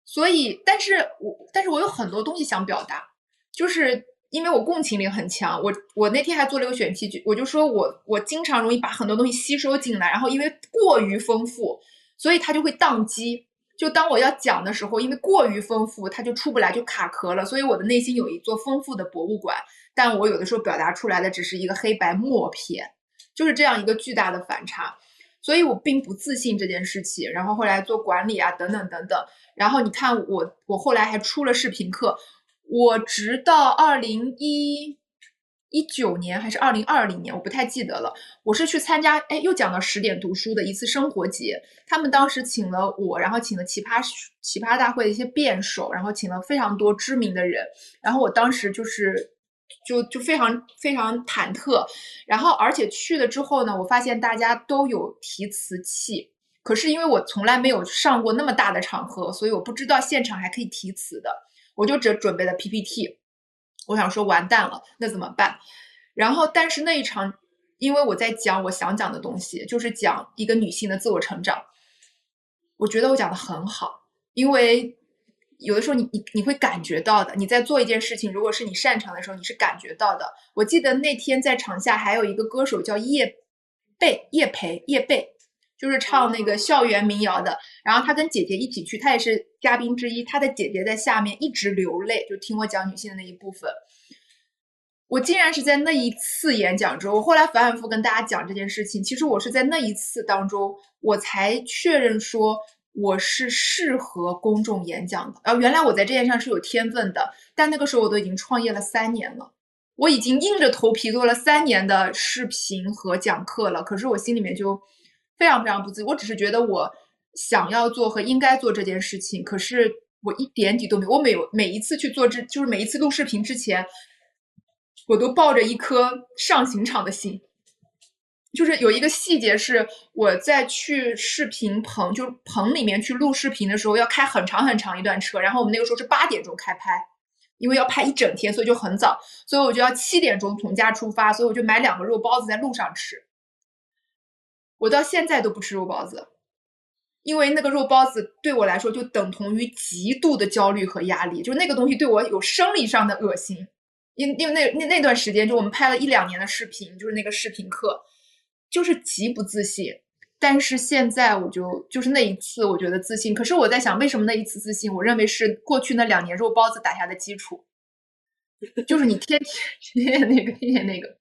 所以，但是我但是我有很多东西想表达，就是。因为我共情力很强，我我那天还做了个选题，就我就说我我经常容易把很多东西吸收进来，然后因为过于丰富，所以它就会宕机。就当我要讲的时候，因为过于丰富，它就出不来，就卡壳了。所以我的内心有一座丰富的博物馆，但我有的时候表达出来的只是一个黑白默片，就是这样一个巨大的反差。所以我并不自信这件事情。然后后来做管理啊，等等等等。然后你看我我后来还出了视频课。我直到二零一一九年还是二零二零年，我不太记得了。我是去参加，哎，又讲到十点读书的一次生活节。他们当时请了我，然后请了奇葩奇葩大会的一些辩手，然后请了非常多知名的人。然后我当时就是就就非常非常忐忑。然后而且去了之后呢，我发现大家都有提词器，可是因为我从来没有上过那么大的场合，所以我不知道现场还可以提词的。我就只准备了 PPT，我想说完蛋了，那怎么办？然后，但是那一场，因为我在讲我想讲的东西，就是讲一个女性的自我成长。我觉得我讲的很好，因为有的时候你你你会感觉到的，你在做一件事情，如果是你擅长的时候，你是感觉到的。我记得那天在场下还有一个歌手叫叶蓓，叶培，叶蓓。就是唱那个校园民谣的，然后他跟姐姐一起去，他也是嘉宾之一。他的姐姐在下面一直流泪，就听我讲女性的那一部分。我竟然是在那一次演讲中，我后来反反复复跟大家讲这件事情。其实我是在那一次当中，我才确认说我是适合公众演讲的。然啊，原来我在这件事上是有天分的。但那个时候我都已经创业了三年了，我已经硬着头皮做了三年的视频和讲课了。可是我心里面就。非常非常不自，我只是觉得我想要做和应该做这件事情，可是我一点底都没有。我每每一次去做这，就是每一次录视频之前，我都抱着一颗上刑场的心。就是有一个细节是，我在去视频棚，就是棚里面去录视频的时候，要开很长很长一段车。然后我们那个时候是八点钟开拍，因为要拍一整天，所以就很早，所以我就要七点钟从家出发，所以我就买两个肉包子在路上吃。我到现在都不吃肉包子，因为那个肉包子对我来说就等同于极度的焦虑和压力，就是那个东西对我有生理上的恶心。因因为那那那段时间，就我们拍了一两年的视频，就是那个视频课，就是极不自信。但是现在我就就是那一次，我觉得自信。可是我在想，为什么那一次自信？我认为是过去那两年肉包子打下的基础，就是你天天天天那个天天那个，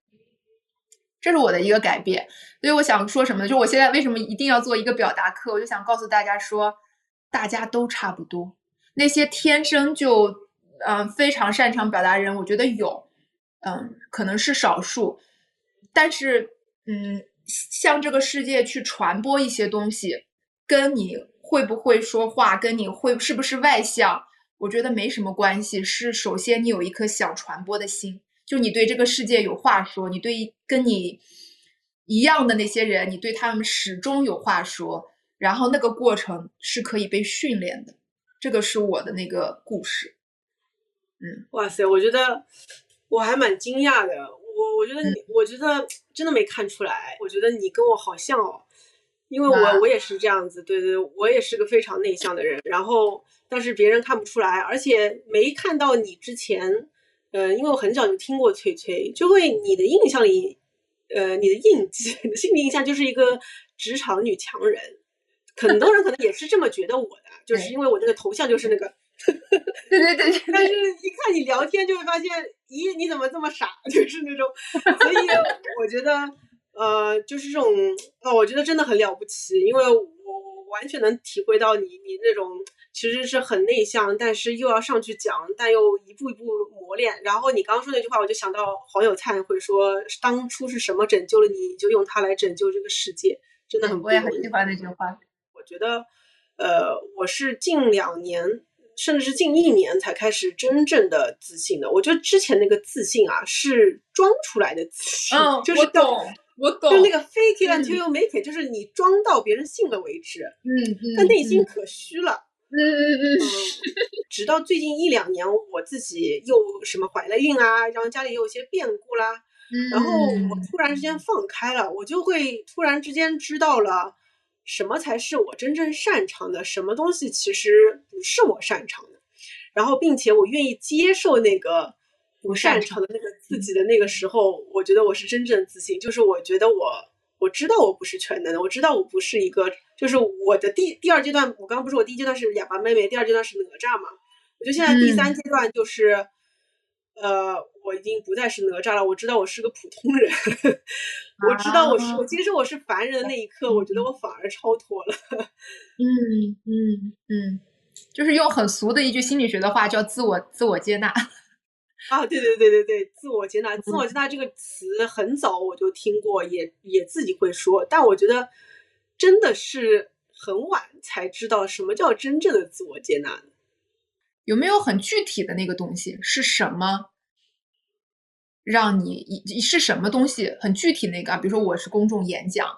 这是我的一个改变。所以我想说什么呢？就我现在为什么一定要做一个表达课？我就想告诉大家说，大家都差不多。那些天生就嗯非常擅长表达人，我觉得有，嗯可能是少数，但是嗯。向这个世界去传播一些东西，跟你会不会说话，跟你会是不是外向，我觉得没什么关系。是首先你有一颗想传播的心，就你对这个世界有话说，你对跟你一样的那些人，你对他们始终有话说。然后那个过程是可以被训练的，这个是我的那个故事。嗯，哇塞，我觉得我还蛮惊讶的。我我觉得你，我觉得真的没看出来。我觉得你跟我好像哦，因为我我也是这样子，对对，我也是个非常内向的人。然后，但是别人看不出来，而且没看到你之前，呃，因为我很早就听过崔崔，就会你的印象里，呃，你的印记，你的心理印象就是一个职场女强人。很多人可能也是这么觉得我的，就是因为我那个头像就是那个。对对对，但是一看你聊天就会发现，咦，你怎么这么傻？就是那种，所以我觉得，呃，就是这种，呃，我觉得真的很了不起，因为完全能体会到你你那种其实是很内向，但是又要上去讲，但又一步一步磨练。然后你刚刚说那句话，我就想到黄有灿会说，当初是什么拯救了你，就用它来拯救这个世界，真的很。我也很喜欢那句话。我觉得，呃，我是近两年。甚至是近一年才开始真正的自信的。我觉得之前那个自信啊，是装出来的自信。嗯，就是懂，我懂。就那个 fake it until you make it，就是你装到别人信了为止。嗯嗯。但内心可虚了。嗯嗯嗯。直到最近一两年，我自己又什么怀了孕啊，然后家里又有些变故啦，然后我突然之间放开了，我就会突然之间知道了。什么才是我真正擅长的？什么东西其实不是我擅长的？然后，并且我愿意接受那个不擅长的那个自己的那个时候，我觉得我是真正自信。就是我觉得我我知道我不是全能的，我知道我不是一个，就是我的第第二阶段，我刚刚不是我第一阶段是哑巴妹妹，第二阶段是哪吒嘛？我觉得现在第三阶段就是，呃，我已经不再是哪吒了，我知道我是个普通人。我知道我是我接受我是凡人的那一刻，我觉得我反而超脱了。嗯嗯嗯，就是用很俗的一句心理学的话，叫自我自我接纳。啊，对对对对对，自我接纳，自我接纳这个词很早我就听过，也也自己会说，但我觉得真的是很晚才知道什么叫真正的自我接纳。有没有很具体的那个东西是什么？让你一是什么东西很具体那个，比如说我是公众演讲，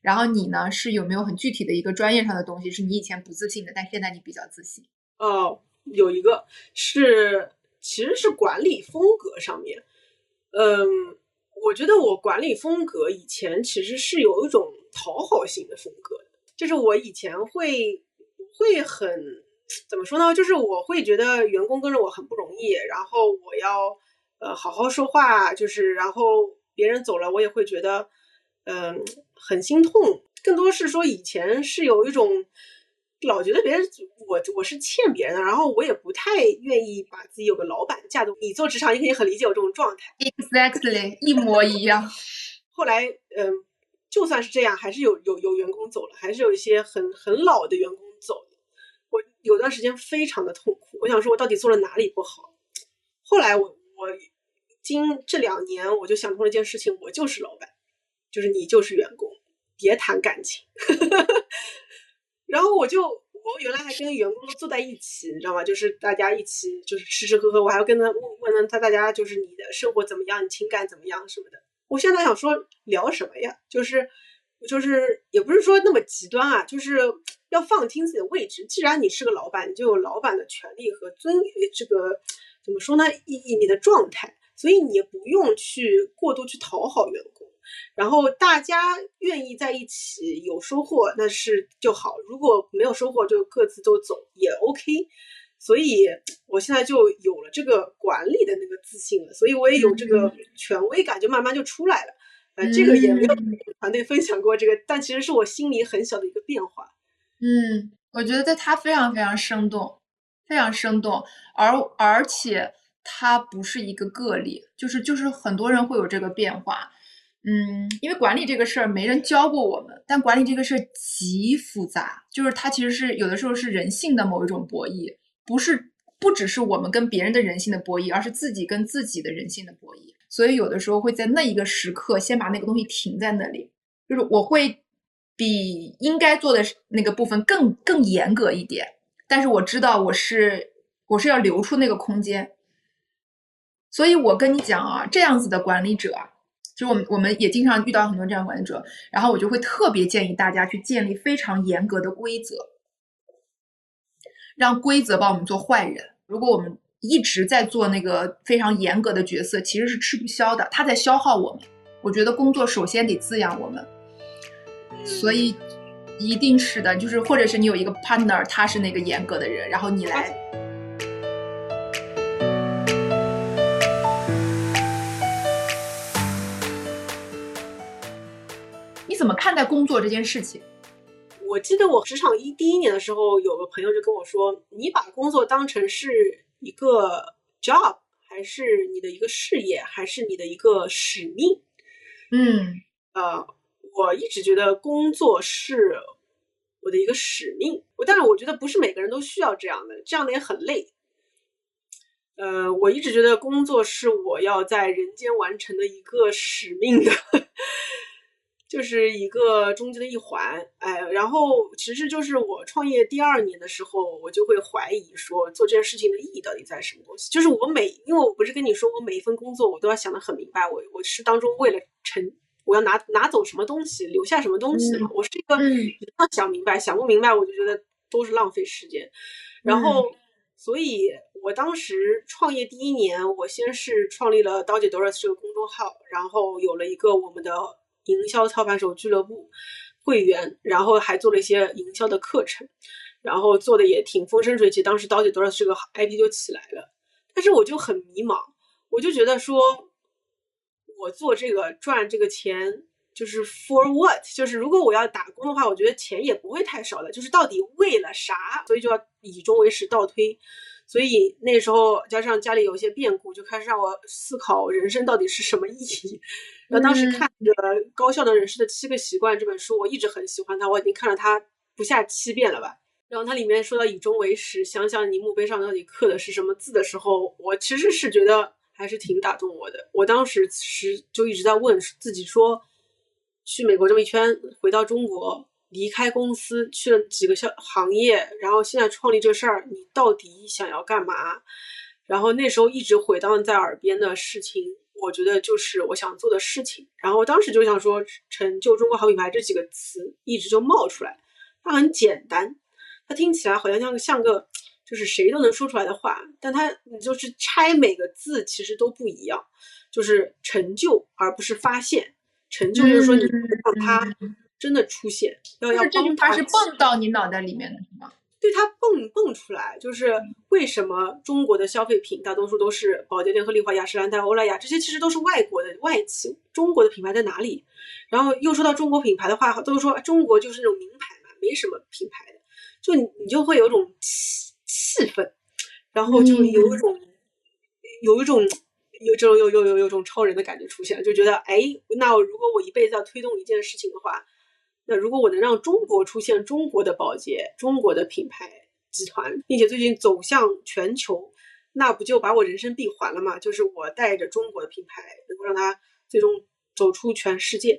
然后你呢是有没有很具体的一个专业上的东西，是你以前不自信的，但现在你比较自信？哦，有一个是其实是管理风格上面，嗯，我觉得我管理风格以前其实是有一种讨好型的风格，就是我以前会会很怎么说呢？就是我会觉得员工跟着我很不容易，然后我要。呃，好好说话，就是然后别人走了，我也会觉得，嗯，很心痛。更多是说以前是有一种老觉得别人我我是欠别人的，然后我也不太愿意把自己有个老板架度。你做职场，你肯定很理解我这种状态。Exactly，一模一样。后来，嗯，就算是这样，还是有有有员工走了，还是有一些很很老的员工走了。我有段时间非常的痛苦，我想说我到底做了哪里不好？后来我。我今这两年我就想通了一件事情，我就是老板，就是你就是员工，别谈感情。然后我就我原来还跟员工坐在一起，你知道吗？就是大家一起就是吃吃喝喝，我还要跟他问问他大家就是你的生活怎么样，你情感怎么样什么的。我现在想说聊什么呀？就是就是也不是说那么极端啊，就是要放清自己的位置。既然你是个老板，你就有老板的权利和尊这个。怎么说呢？意义你的状态，所以你也不用去过度去讨好员工。然后大家愿意在一起有收获，那是就好；如果没有收获，就各自都走也 OK。所以我现在就有了这个管理的那个自信了，所以我也有这个权威感，就慢慢就出来了。呃，这个也没有团队分享过这个，但其实是我心里很小的一个变化。嗯，我觉得他非常非常生动，非常生动，而而且他不是一个个例，就是就是很多人会有这个变化。嗯，因为管理这个事儿没人教过我们，但管理这个事儿极复杂，就是它其实是有的时候是人性的某一种博弈。不是，不只是我们跟别人的人性的博弈，而是自己跟自己的人性的博弈。所以有的时候会在那一个时刻，先把那个东西停在那里，就是我会比应该做的那个部分更更严格一点。但是我知道我是我是要留出那个空间。所以我跟你讲啊，这样子的管理者，就我们我们也经常遇到很多这样管理者，然后我就会特别建议大家去建立非常严格的规则。让规则帮我们做坏人。如果我们一直在做那个非常严格的角色，其实是吃不消的，它在消耗我们。我觉得工作首先得滋养我们，所以一定是的，就是或者是你有一个 partner，他是那个严格的人，然后你来。怎么看待工作这件事情？我记得我职场一第一年的时候，有个朋友就跟我说：“你把工作当成是一个 job，还是你的一个事业，还是你的一个使命？”嗯，呃，我一直觉得工作是我的一个使命。我但是我觉得不是每个人都需要这样的，这样的也很累。呃，我一直觉得工作是我要在人间完成的一个使命的。就是一个中间的一环，哎，然后其实就是我创业第二年的时候，我就会怀疑说做这件事情的意义到底在什么东西。就是我每，因为我不是跟你说，我每一份工作我都要想得很明白，我我是当中为了成，我要拿拿走什么东西，留下什么东西的嘛。我是一个一定要想明白，想不明白我就觉得都是浪费时间。然后，所以我当时创业第一年，我先是创立了刀姐 Doris 这个公众号，然后有了一个我们的。营销操盘手俱乐部会员，然后还做了一些营销的课程，然后做的也挺风生水起。当时刀姐多少这个 IP 就起来了，但是我就很迷茫，我就觉得说，我做这个赚这个钱就是 for what？就是如果我要打工的话，我觉得钱也不会太少的，就是到底为了啥？所以就要以终为始倒推。所以那时候加上家里有一些变故，就开始让我思考人生到底是什么意义。然后当时看着《高效的人士的七个习惯》这本书，我一直很喜欢它，我已经看了它不下七遍了吧。然后它里面说到以终为始，想想你墓碑上到底刻的是什么字的时候，我其实是觉得还是挺打动我的。我当时其实就一直在问自己说，去美国这么一圈，回到中国。离开公司去了几个小行业，然后现在创立这事儿，你到底想要干嘛？然后那时候一直回荡在耳边的事情，我觉得就是我想做的事情。然后当时就想说，成就中国好品牌这几个词一直就冒出来。它很简单，它听起来好像像像个就是谁都能说出来的话，但它你就是拆每个字其实都不一样，就是成就而不是发现。成就就是说你让它。真的出现，要要这句话是蹦到你脑袋里面的是吗？对，它蹦蹦出来，就是为什么中国的消费品大多数都是宝洁、联合利华、雅诗兰黛、欧莱雅，这些其实都是外国的外企，中国的品牌在哪里？然后又说到中国品牌的话，都是说中国就是那种名牌嘛，没什么品牌的，就你你就会有一种气气氛，然后就有一种有一种有这种有有有有种超人的感觉出现，就觉得哎，那我如果我一辈子要推动一件事情的话。那如果我能让中国出现中国的保洁、中国的品牌集团，并且最近走向全球，那不就把我人生闭环了吗？就是我带着中国的品牌，能够让它最终走出全世界。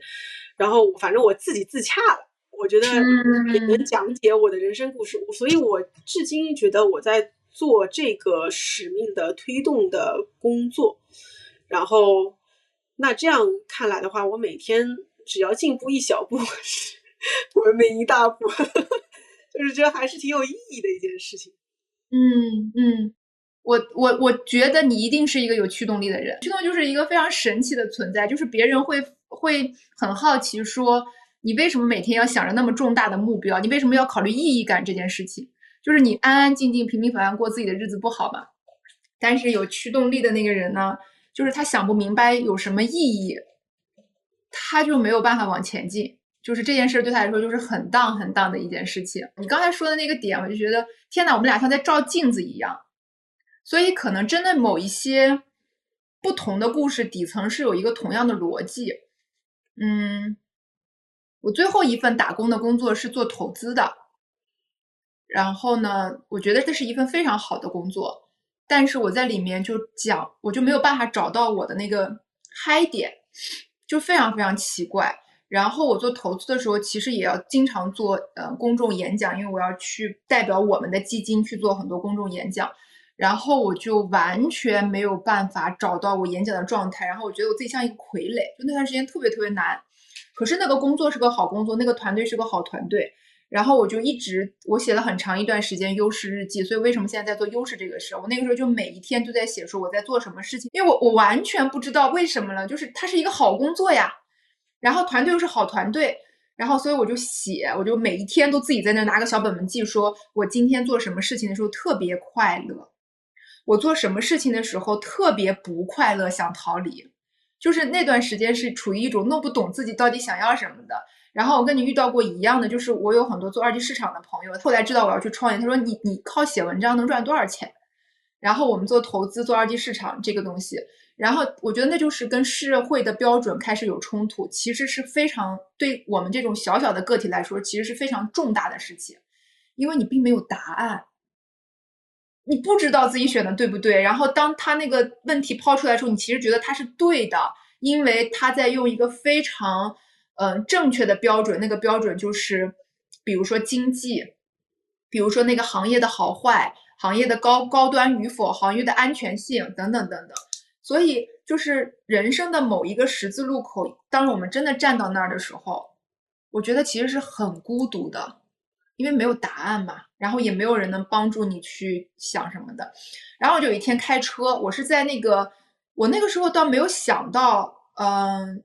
然后反正我自己自洽了，我觉得也能讲解我的人生故事。所以我至今觉得我在做这个使命的推动的工作。然后那这样看来的话，我每天只要进步一小步。文明一大步，就是觉得还是挺有意义的一件事情。嗯嗯，我我我觉得你一定是一个有驱动力的人，驱动就是一个非常神奇的存在，就是别人会会很好奇说，你为什么每天要想着那么重大的目标？你为什么要考虑意义感这件事情？就是你安安静静、平平凡凡过自己的日子不好吗？但是有驱动力的那个人呢，就是他想不明白有什么意义，他就没有办法往前进。就是这件事对他来说就是很荡很荡的一件事情。你刚才说的那个点，我就觉得天哪，我们俩像在照镜子一样。所以可能真的某一些不同的故事底层是有一个同样的逻辑。嗯，我最后一份打工的工作是做投资的，然后呢，我觉得这是一份非常好的工作，但是我在里面就讲，我就没有办法找到我的那个嗨点，就非常非常奇怪。然后我做投资的时候，其实也要经常做呃公众演讲，因为我要去代表我们的基金去做很多公众演讲。然后我就完全没有办法找到我演讲的状态，然后我觉得我自己像一个傀儡，就那段时间特别特别难。可是那个工作是个好工作，那个团队是个好团队。然后我就一直我写了很长一段时间优势日记，所以为什么现在在做优势这个事？我那个时候就每一天都在写说我在做什么事情，因为我我完全不知道为什么了，就是它是一个好工作呀。然后团队又是好团队，然后所以我就写，我就每一天都自己在那拿个小本本记，说我今天做什么事情的时候特别快乐，我做什么事情的时候特别不快乐，想逃离，就是那段时间是处于一种弄不懂自己到底想要什么的。然后我跟你遇到过一样的，就是我有很多做二级市场的朋友，后来知道我要去创业，他说你你靠写文章能赚多少钱？然后我们做投资做二级市场这个东西。然后我觉得那就是跟社会的标准开始有冲突，其实是非常对我们这种小小的个体来说，其实是非常重大的事情，因为你并没有答案，你不知道自己选的对不对。然后当他那个问题抛出来的时候，你其实觉得他是对的，因为他在用一个非常嗯正确的标准，那个标准就是，比如说经济，比如说那个行业的好坏，行业的高高端与否，行业的安全性等等等等。所以，就是人生的某一个十字路口，当我们真的站到那儿的时候，我觉得其实是很孤独的，因为没有答案嘛，然后也没有人能帮助你去想什么的。然后就有一天开车，我是在那个，我那个时候倒没有想到，嗯，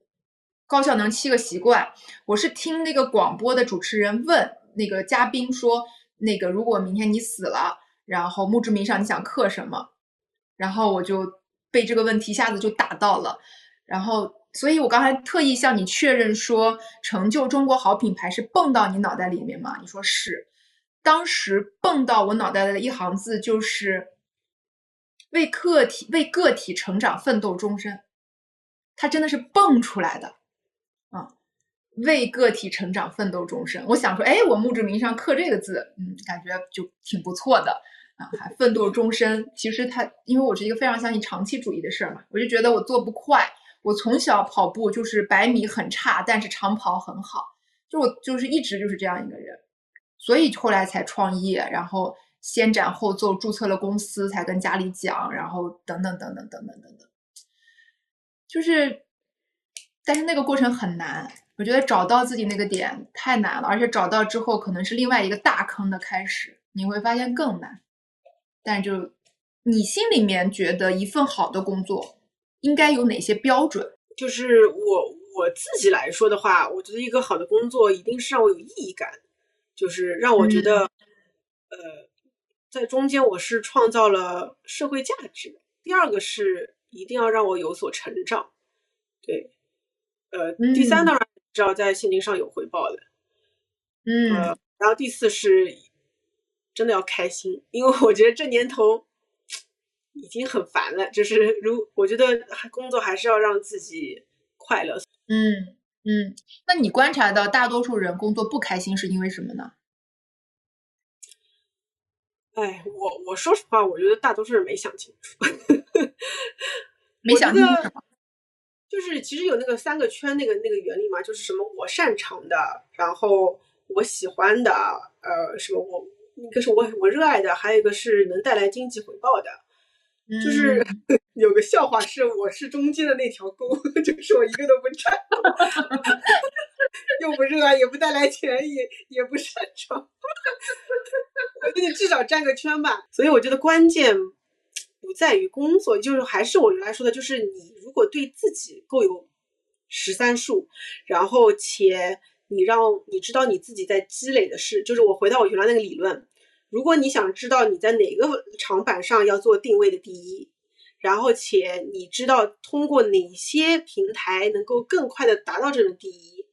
高效能七个习惯，我是听那个广播的主持人问那个嘉宾说，那个如果明天你死了，然后墓志铭上你想刻什么？然后我就。被这个问题一下子就打到了，然后，所以我刚才特意向你确认说，成就中国好品牌是蹦到你脑袋里面吗？你说是，当时蹦到我脑袋的一行字就是为个体为个体成长奋斗终身，它真的是蹦出来的，啊，为个体成长奋斗终身。我想说，哎，我墓志铭上刻这个字，嗯，感觉就挺不错的。啊，还奋斗终身。其实他，因为我是一个非常相信长期主义的事儿嘛，我就觉得我做不快。我从小跑步就是百米很差，但是长跑很好。就我就是一直就是这样一个人，所以后来才创业，然后先斩后奏注册了公司，才跟家里讲，然后等等等等等等等等。就是，但是那个过程很难，我觉得找到自己那个点太难了，而且找到之后可能是另外一个大坑的开始，你会发现更难。但就你心里面觉得一份好的工作应该有哪些标准？就是我我自己来说的话，我觉得一个好的工作一定是让我有意义感，就是让我觉得，呃，在中间我是创造了社会价值。第二个是一定要让我有所成长，对，呃，第三当然知道在现金上有回报的，嗯，然后第四是。真的要开心，因为我觉得这年头已经很烦了。就是如我觉得工作还是要让自己快乐。嗯嗯，那你观察到大多数人工作不开心是因为什么呢？哎，我我说实话，我觉得大多数人没想清楚。没想清楚？就是其实有那个三个圈那个那个原理嘛，就是什么我擅长的，然后我喜欢的，呃，什么我。一个是我我热爱的，还有一个是能带来经济回报的。就是 有个笑话是，我是中间的那条沟，就是我一个都不占，又不热爱，也不带来钱，也也不擅长。我觉得你至少占个圈吧。所以我觉得关键不在于工作，就是还是我原来说的，就是你如果对自己够有十三数，然后且你让你知道你自己在积累的是，就是我回到我原来那个理论，如果你想知道你在哪个长板上要做定位的第一，然后且你知道通过哪些平台能够更快的达到这种第一，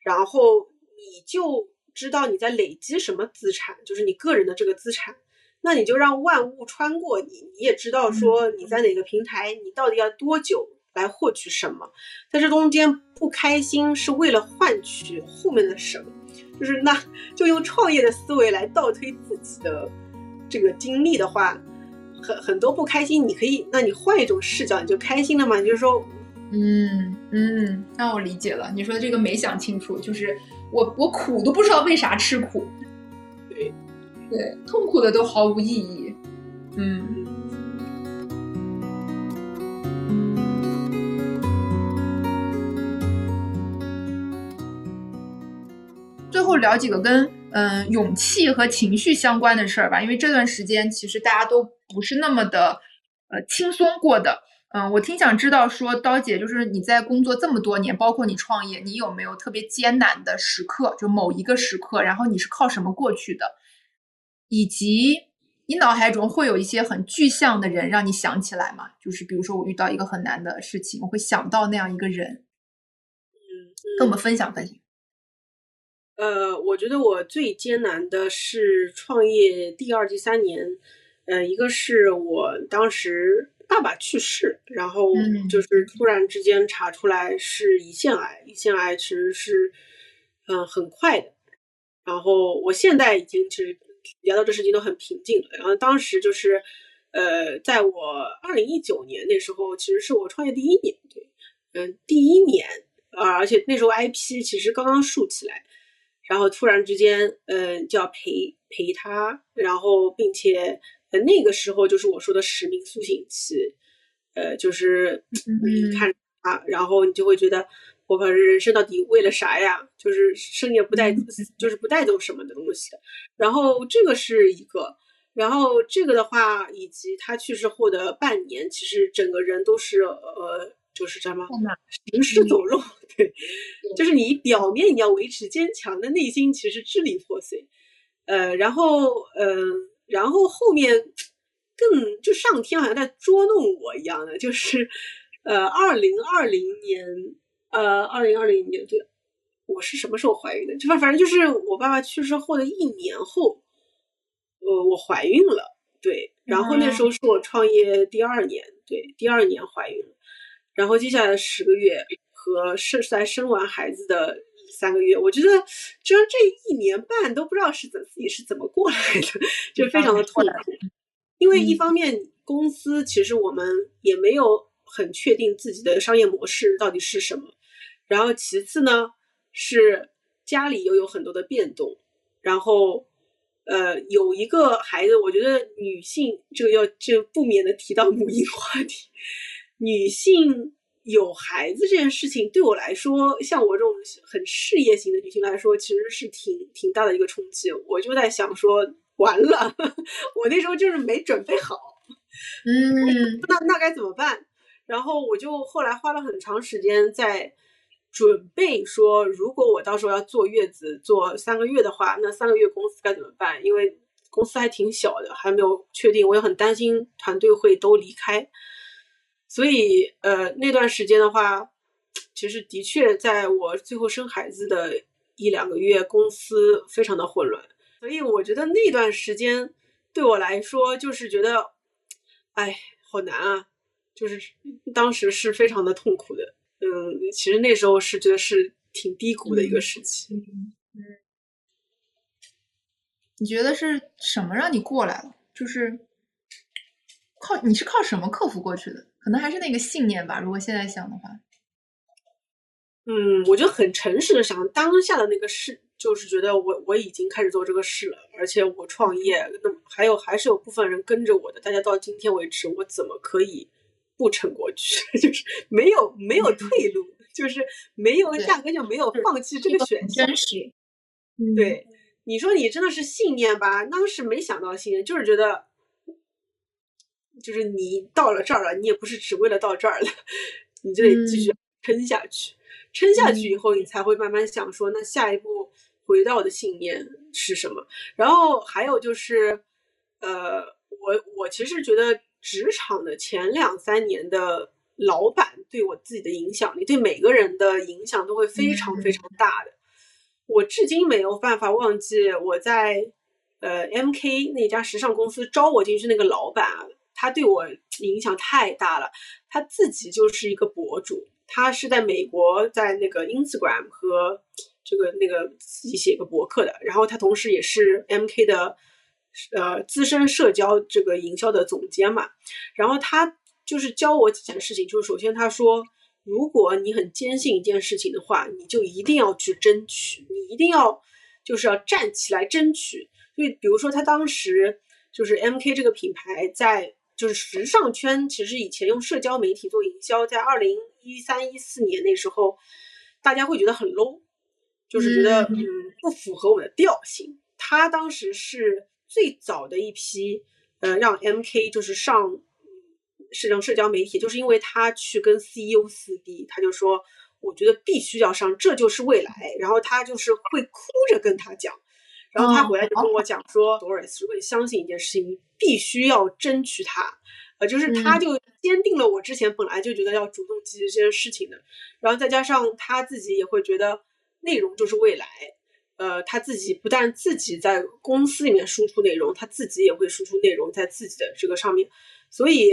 然后你就知道你在累积什么资产，就是你个人的这个资产。那你就让万物穿过你，你也知道说你在哪个平台，你到底要多久来获取什么，在这中间不开心是为了换取后面的什么，就是那就用创业的思维来倒推自己的这个经历的话，很很多不开心，你可以，那你换一种视角，你就开心了嘛？就是说，嗯嗯，那我理解了，你说这个没想清楚，就是我我苦都不知道为啥吃苦。对对，痛苦的都毫无意义。嗯。后聊几个跟嗯勇气和情绪相关的事儿吧，因为这段时间其实大家都不是那么的呃轻松过的。嗯，我挺想知道说刀姐，就是你在工作这么多年，包括你创业，你有没有特别艰难的时刻？就某一个时刻，然后你是靠什么过去的？以及你脑海中会有一些很具象的人让你想起来吗？就是比如说我遇到一个很难的事情，我会想到那样一个人。嗯，跟我们分享分享。呃，我觉得我最艰难的是创业第二、第三年。呃，一个是我当时爸爸去世，然后就是突然之间查出来是胰腺癌，胰腺癌其实是嗯很快的。然后我现在已经其实。聊到这事情都很平静了，然后当时就是，呃，在我二零一九年那时候，其实是我创业第一年，对，嗯，第一年啊，而且那时候 IP 其实刚刚竖起来，然后突然之间，呃，就要陪陪他，然后并且呃那个时候就是我说的使命苏醒期，呃，就是你看他，然后你就会觉得。我反正人生到底为了啥呀？就是生也不带，就是不带走什么的东西。然后这个是一个，然后这个的话，以及他去世后的半年，其实整个人都是呃，就是什么 行尸走肉。对，就是你表面你要维持坚强，的内心其实支离破碎。呃，然后嗯，然后后面更就上天好像在捉弄我一样的，就是呃，二零二零年。呃，二零二零年对，我是什么时候怀孕的？就反反正就是我爸爸去世后的一年后，呃，我怀孕了。对，然后那时候是我创业第二年，对，第二年怀孕了。然后接下来的十个月和是在生完孩子的三个月，我觉得这这一年半都不知道是怎自己是怎么过来的，就非常的痛苦。因为一方面公司其实我们也没有很确定自己的商业模式到底是什么。然后其次呢，是家里又有很多的变动，然后，呃，有一个孩子，我觉得女性这个要就不免的提到母婴话题，女性有孩子这件事情对我来说，像我这种很事业型的女性来说，其实是挺挺大的一个冲击。我就在想说，完了，我那时候就是没准备好，嗯，那那该怎么办？然后我就后来花了很长时间在。准备说，如果我到时候要坐月子坐三个月的话，那三个月公司该怎么办？因为公司还挺小的，还没有确定，我也很担心团队会都离开。所以，呃，那段时间的话，其实的确在我最后生孩子的一两个月，公司非常的混乱。所以，我觉得那段时间对我来说，就是觉得，哎，好难啊，就是当时是非常的痛苦的。嗯，其实那时候是觉得是挺低谷的一个时期。嗯，你觉得是什么让你过来了？就是靠你是靠什么克服过去的？可能还是那个信念吧。如果现在想的话，嗯，我就很诚实的想，当下的那个事，就是觉得我我已经开始做这个事了，而且我创业，那还有还是有部分人跟着我的。大家到今天为止，我怎么可以？不撑过去，就是没有没有退路，就是没有压根就没有放弃这个选项。真实，对你说你真的是信念吧？当时没想到信念，就是觉得就是你到了这儿了，你也不是只为了到这儿了，你就得继续撑下去。撑下去以后，你才会慢慢想说，那下一步回到的信念是什么？然后还有就是，呃，我我其实觉得职场的前两三年的老板对我自己的影响力，对每个人的影响都会非常非常大的。我至今没有办法忘记我在呃 M K 那家时尚公司招我进去那个老板啊，他对我影响太大了。他自己就是一个博主，他是在美国在那个 Instagram 和这个那个自己写个博客的，然后他同时也是 M K 的呃资深社交这个营销的总监嘛。然后他就是教我几件事情，就是首先他说。如果你很坚信一件事情的话，你就一定要去争取，你一定要就是要站起来争取。所以，比如说他当时就是 M K 这个品牌在就是时尚圈，其实以前用社交媒体做营销，在二零一三一四年那时候，大家会觉得很 low，就是觉得嗯不符合我的调性。他当时是最早的一批，呃，让 M K 就是上。是用社交媒体，就是因为他去跟 CEO 撕逼，他就说，我觉得必须要上，这就是未来。然后他就是会哭着跟他讲，然后他回来就跟我讲说，Doris，如果你相信一件事情，你必须要争取它。呃，就是他就坚定了我之前本来就觉得要主动积极这件事情的。然后再加上他自己也会觉得内容就是未来，呃，他自己不但自己在公司里面输出内容，他自己也会输出内容在自己的这个上面，所以。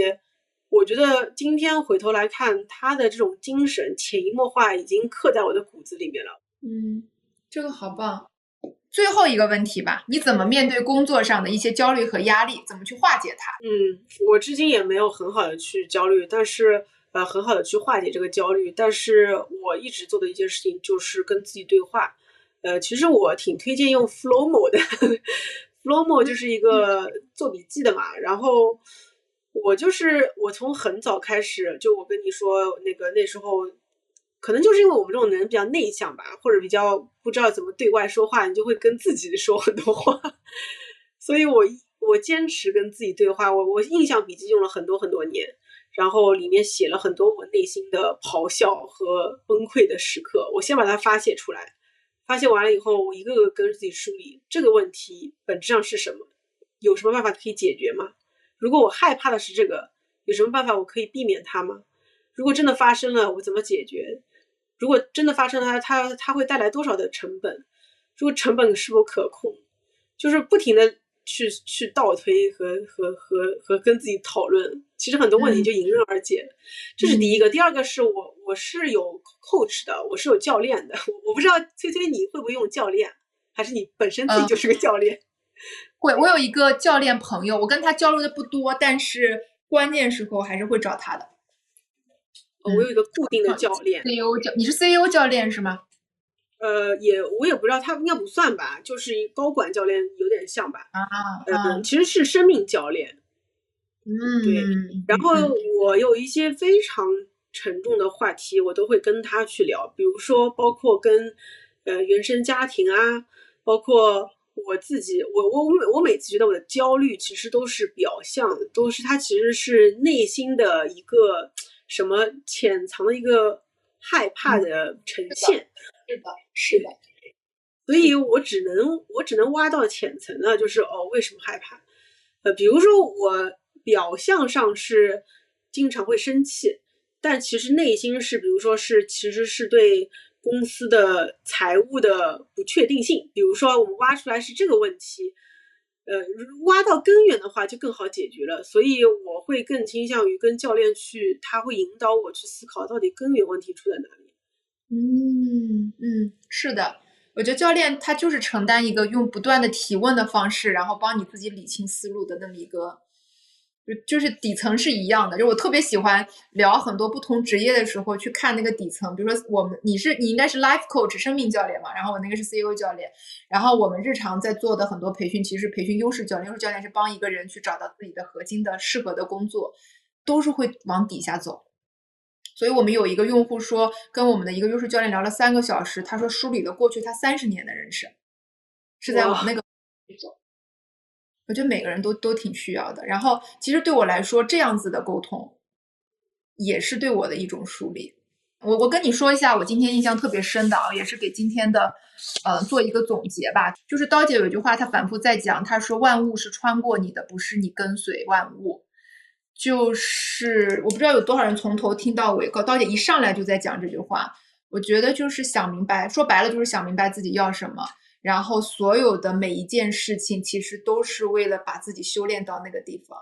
我觉得今天回头来看，他的这种精神潜移默化已经刻在我的骨子里面了。嗯，这个好棒。最后一个问题吧，你怎么面对工作上的一些焦虑和压力？怎么去化解它？嗯，我至今也没有很好的去焦虑，但是呃，很好的去化解这个焦虑。但是我一直做的一件事情就是跟自己对话。呃，其实我挺推荐用 Flowmo 的，Flowmo 就是一个做笔记的嘛，然后。我就是我从很早开始，就我跟你说那个那时候，可能就是因为我们这种人比较内向吧，或者比较不知道怎么对外说话，你就会跟自己说很多话。所以我我坚持跟自己对话，我我印象笔记用了很多很多年，然后里面写了很多我内心的咆哮和崩溃的时刻，我先把它发泄出来，发泄完了以后，我一个个跟自己梳理这个问题本质上是什么，有什么办法可以解决吗？如果我害怕的是这个，有什么办法我可以避免它吗？如果真的发生了，我怎么解决？如果真的发生了，它它它会带来多少的成本？如果成本是否可控？就是不停的去去倒推和和和和跟自己讨论，其实很多问题就迎刃而解。这是第一个，第二个是我我是有 coach 的，我是有教练的。我不知道崔崔你会不会用教练，还是你本身自己就 是个教练？会，我有一个教练朋友，我跟他交流的不多，但是关键时候还是会找他的。我有一个固定的教练，CEO 教，你是 CEO 教练是吗？呃，也我也不知道，他应该不算吧，就是高管教练有点像吧。啊啊，其实是生命教练。嗯，对。然后我有一些非常沉重的话题，我都会跟他去聊，比如说包括跟呃原生家庭啊，包括。我自己，我我我每我每次觉得我的焦虑其实都是表象，都是他其实是内心的一个什么潜藏的一个害怕的呈现。是的，是的。所以我只能我只能挖到浅层的，就是哦，为什么害怕？呃，比如说我表象上是经常会生气，但其实内心是，比如说是其实是对。公司的财务的不确定性，比如说我们挖出来是这个问题，呃，挖到根源的话就更好解决了。所以我会更倾向于跟教练去，他会引导我去思考到底根源问题出在哪里。嗯嗯，是的，我觉得教练他就是承担一个用不断的提问的方式，然后帮你自己理清思路的那么一个。就就是底层是一样的，就我特别喜欢聊很多不同职业的时候去看那个底层，比如说我们你是你应该是 life coach 生命教练嘛，然后我那个是 CEO 教练，然后我们日常在做的很多培训其实培训优势教练，优势教练是帮一个人去找到自己的核心的适合的工作，都是会往底下走。所以我们有一个用户说跟我们的一个优势教练聊了三个小时，他说梳理了过去他三十年的人生，是在往那个走。我觉得每个人都都挺需要的。然后，其实对我来说，这样子的沟通也是对我的一种梳理。我我跟你说一下，我今天印象特别深的啊，也是给今天的呃做一个总结吧。就是刀姐有一句话，她反复在讲，她说万物是穿过你的，不是你跟随万物。就是我不知道有多少人从头听到尾，高刀姐一上来就在讲这句话。我觉得就是想明白，说白了就是想明白自己要什么，然后所有的每一件事情其实都是为了把自己修炼到那个地方，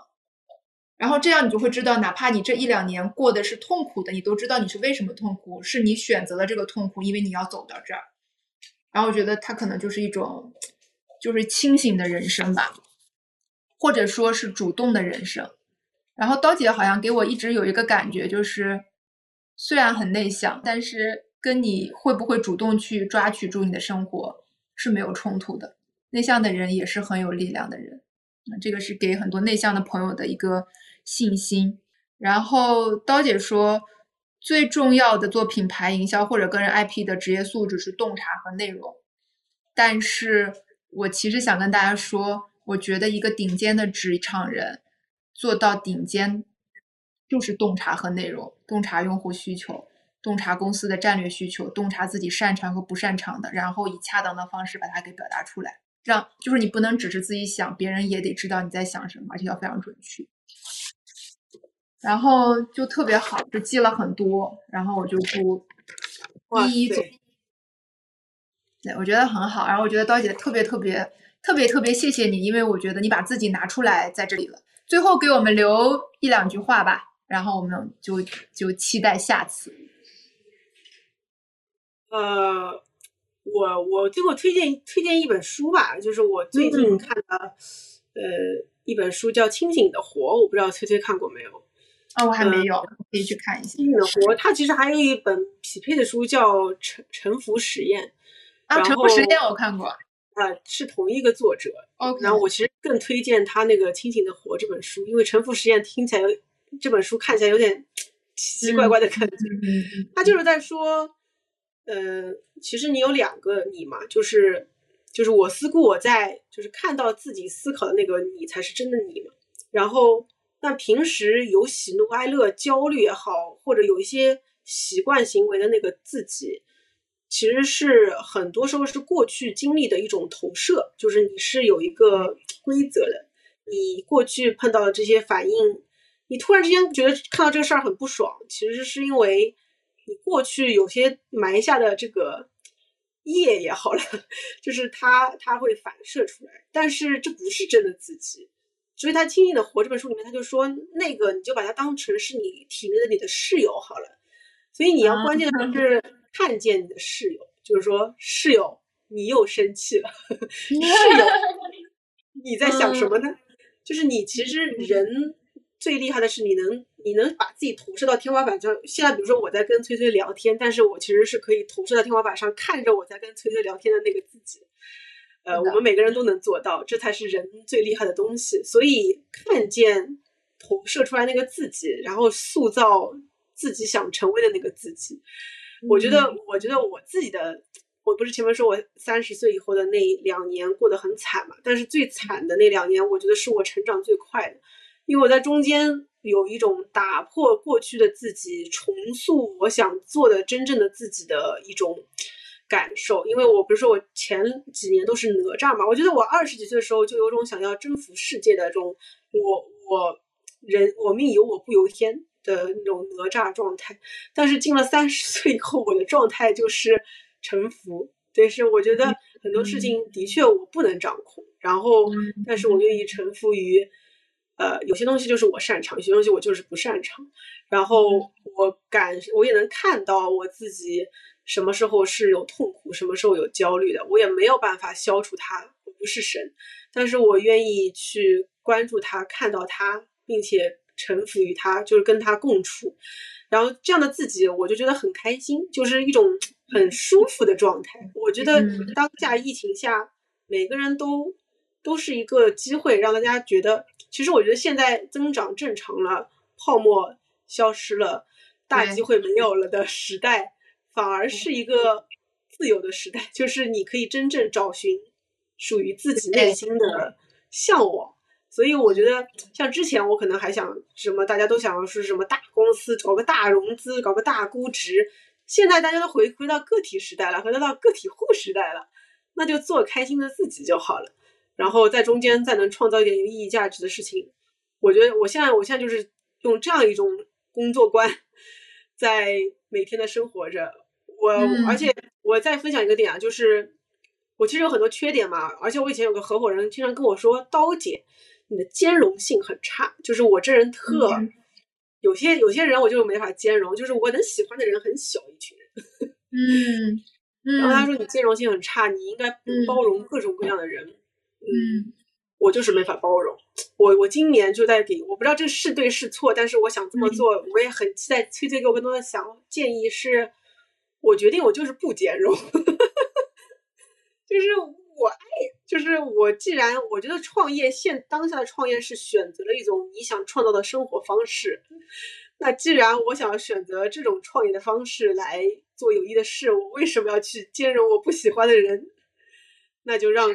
然后这样你就会知道，哪怕你这一两年过的是痛苦的，你都知道你是为什么痛苦，是你选择了这个痛苦，因为你要走到这儿。然后我觉得它可能就是一种，就是清醒的人生吧，或者说是主动的人生。然后刀姐好像给我一直有一个感觉，就是虽然很内向，但是。跟你会不会主动去抓取住你的生活是没有冲突的。内向的人也是很有力量的人，那这个是给很多内向的朋友的一个信心。然后刀姐说，最重要的做品牌营销或者个人 IP 的职业素质是洞察和内容。但是我其实想跟大家说，我觉得一个顶尖的职场人做到顶尖，就是洞察和内容，洞察用户需求。洞察公司的战略需求，洞察自己擅长和不擅长的，然后以恰当的方式把它给表达出来。这样就是你不能只是自己想，别人也得知道你在想什么，而且要非常准确。然后就特别好，就记了很多，然后我就不一一总。对，我觉得很好。然后我觉得刀姐特别特别特别特别谢谢你，因为我觉得你把自己拿出来在这里了。最后给我们留一两句话吧，然后我们就就期待下次。呃，我我最后推荐推荐一本书吧，就是我最近看的，呃，一本书叫《清醒的活》，我不知道崔崔看过没有？啊，我还没有，可以去看一下。清醒的活，它其实还有一本匹配的书叫《沉沉浮实验》。啊，沉浮实验我看过。啊，是同一个作者。OK。然后我其实更推荐他那个《清醒的活》这本书，因为《沉浮实验》听起来这本书看起来有点奇奇怪怪的感觉。嗯。他就是在说。呃，其实你有两个你嘛，就是就是我思故我在，就是看到自己思考的那个你才是真的你嘛。然后，那平时有喜怒哀乐、焦虑也好，或者有一些习惯行为的那个自己，其实是很多时候是过去经历的一种投射，就是你是有一个规则的。你过去碰到的这些反应，你突然之间觉得看到这个事儿很不爽，其实是因为。你过去有些埋下的这个业也好了，就是它它会反射出来，但是这不是真的自己，所以他《轻易的活》这本书里面他就说，那个你就把它当成是你体内的你的室友好了，所以你要关键的是看见你的室友，就是说室友你又生气了，室友你在想什么呢？就是你其实人最厉害的是你能。你能把自己投射到天花板上。现在，比如说我在跟崔崔聊天，但是我其实是可以投射到天花板上，看着我在跟崔崔聊天的那个自己。呃，我们每个人都能做到，这才是人最厉害的东西。所以，看见投射出来那个自己，然后塑造自己想成为的那个自己。我觉得，我觉得我自己的，我不是前面说我三十岁以后的那两年过得很惨嘛？但是最惨的那两年，我觉得是我成长最快的，因为我在中间。有一种打破过去的自己，重塑我想做的真正的自己的一种感受。因为我不是说我前几年都是哪吒嘛，我觉得我二十几岁的时候就有种想要征服世界的这种我我人我命由我不由天的那种哪吒状态。但是进了三十岁以后，我的状态就是臣服。对，是我觉得很多事情的确我不能掌控，然后但是我愿意臣服于。呃，有些东西就是我擅长，有些东西我就是不擅长。然后我感，我也能看到我自己什么时候是有痛苦，什么时候有焦虑的。我也没有办法消除它，我不是神，但是我愿意去关注它，看到它，并且臣服于它，就是跟它共处。然后这样的自己，我就觉得很开心，就是一种很舒服的状态。我觉得当下疫情下，每个人都。都是一个机会，让大家觉得，其实我觉得现在增长正常了，泡沫消失了，大机会没有了的时代，反而是一个自由的时代，就是你可以真正找寻属于自己内心的向往，所以我觉得，像之前我可能还想什么，大家都想要是什么大公司搞个大融资，搞个大估值。现在大家都回回到个体时代了，回到到个体户时代了，那就做开心的自己就好了。然后在中间再能创造一点有意义价值的事情。我觉得我现在我现在就是用这样一种工作观，在每天的生活着。我而且我再分享一个点啊，就是我其实有很多缺点嘛，而且我以前有个合伙人经常跟我说，刀姐。你的兼容性很差，就是我这人特有些有些人我就没法兼容，就是我能喜欢的人很小一群人。嗯，然后他说你兼容性很差，你应该包容各种各样的人。嗯，我就是没法包容。我我今年就在给，我不知道这是对是错，但是我想这么做，我也很期待崔崔给我更多的想建议。是我决定我就是不兼容，就是。我爱，就是我。既然我觉得创业现当下的创业是选择了一种你想创造的生活方式，那既然我想选择这种创业的方式来做有益的事，我为什么要去兼容我不喜欢的人？那就让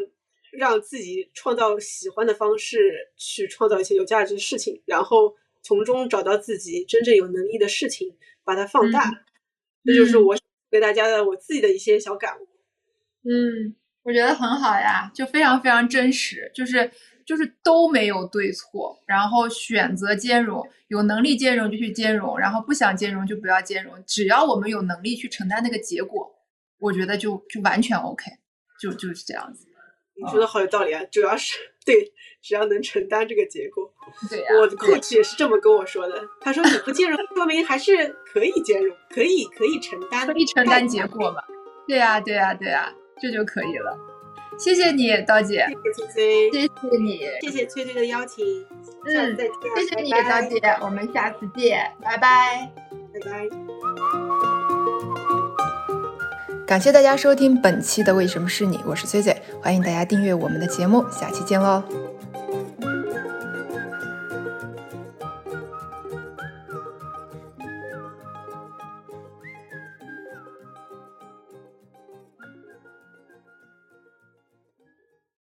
让自己创造喜欢的方式去创造一些有价值的事情，然后从中找到自己真正有能力的事情，把它放大。这就是我给大家的我自己的一些小感悟。嗯。我觉得很好呀，就非常非常真实，就是就是都没有对错，然后选择兼容，有能力兼容就去兼容，然后不想兼容就不要兼容，只要我们有能力去承担那个结果，我觉得就就完全 OK，就就是这样子。你说的好有道理啊，主要是对，只要能承担这个结果。对呀，我的 coach 也是这么跟我说的，他说你不兼容，说明还是可以兼容，可以可以承担，可以承担结果嘛？对呀，对呀，对呀。这就可以了，谢谢你，刀姐，谢谢崔崔，谢谢你，谢谢崔崔的邀请，嗯，再见，谢谢你，刀姐，我们下次见，拜拜，拜拜。感谢大家收听本期的为什么是你，我是崔崔，欢迎大家订阅我们的节目，下期见喽。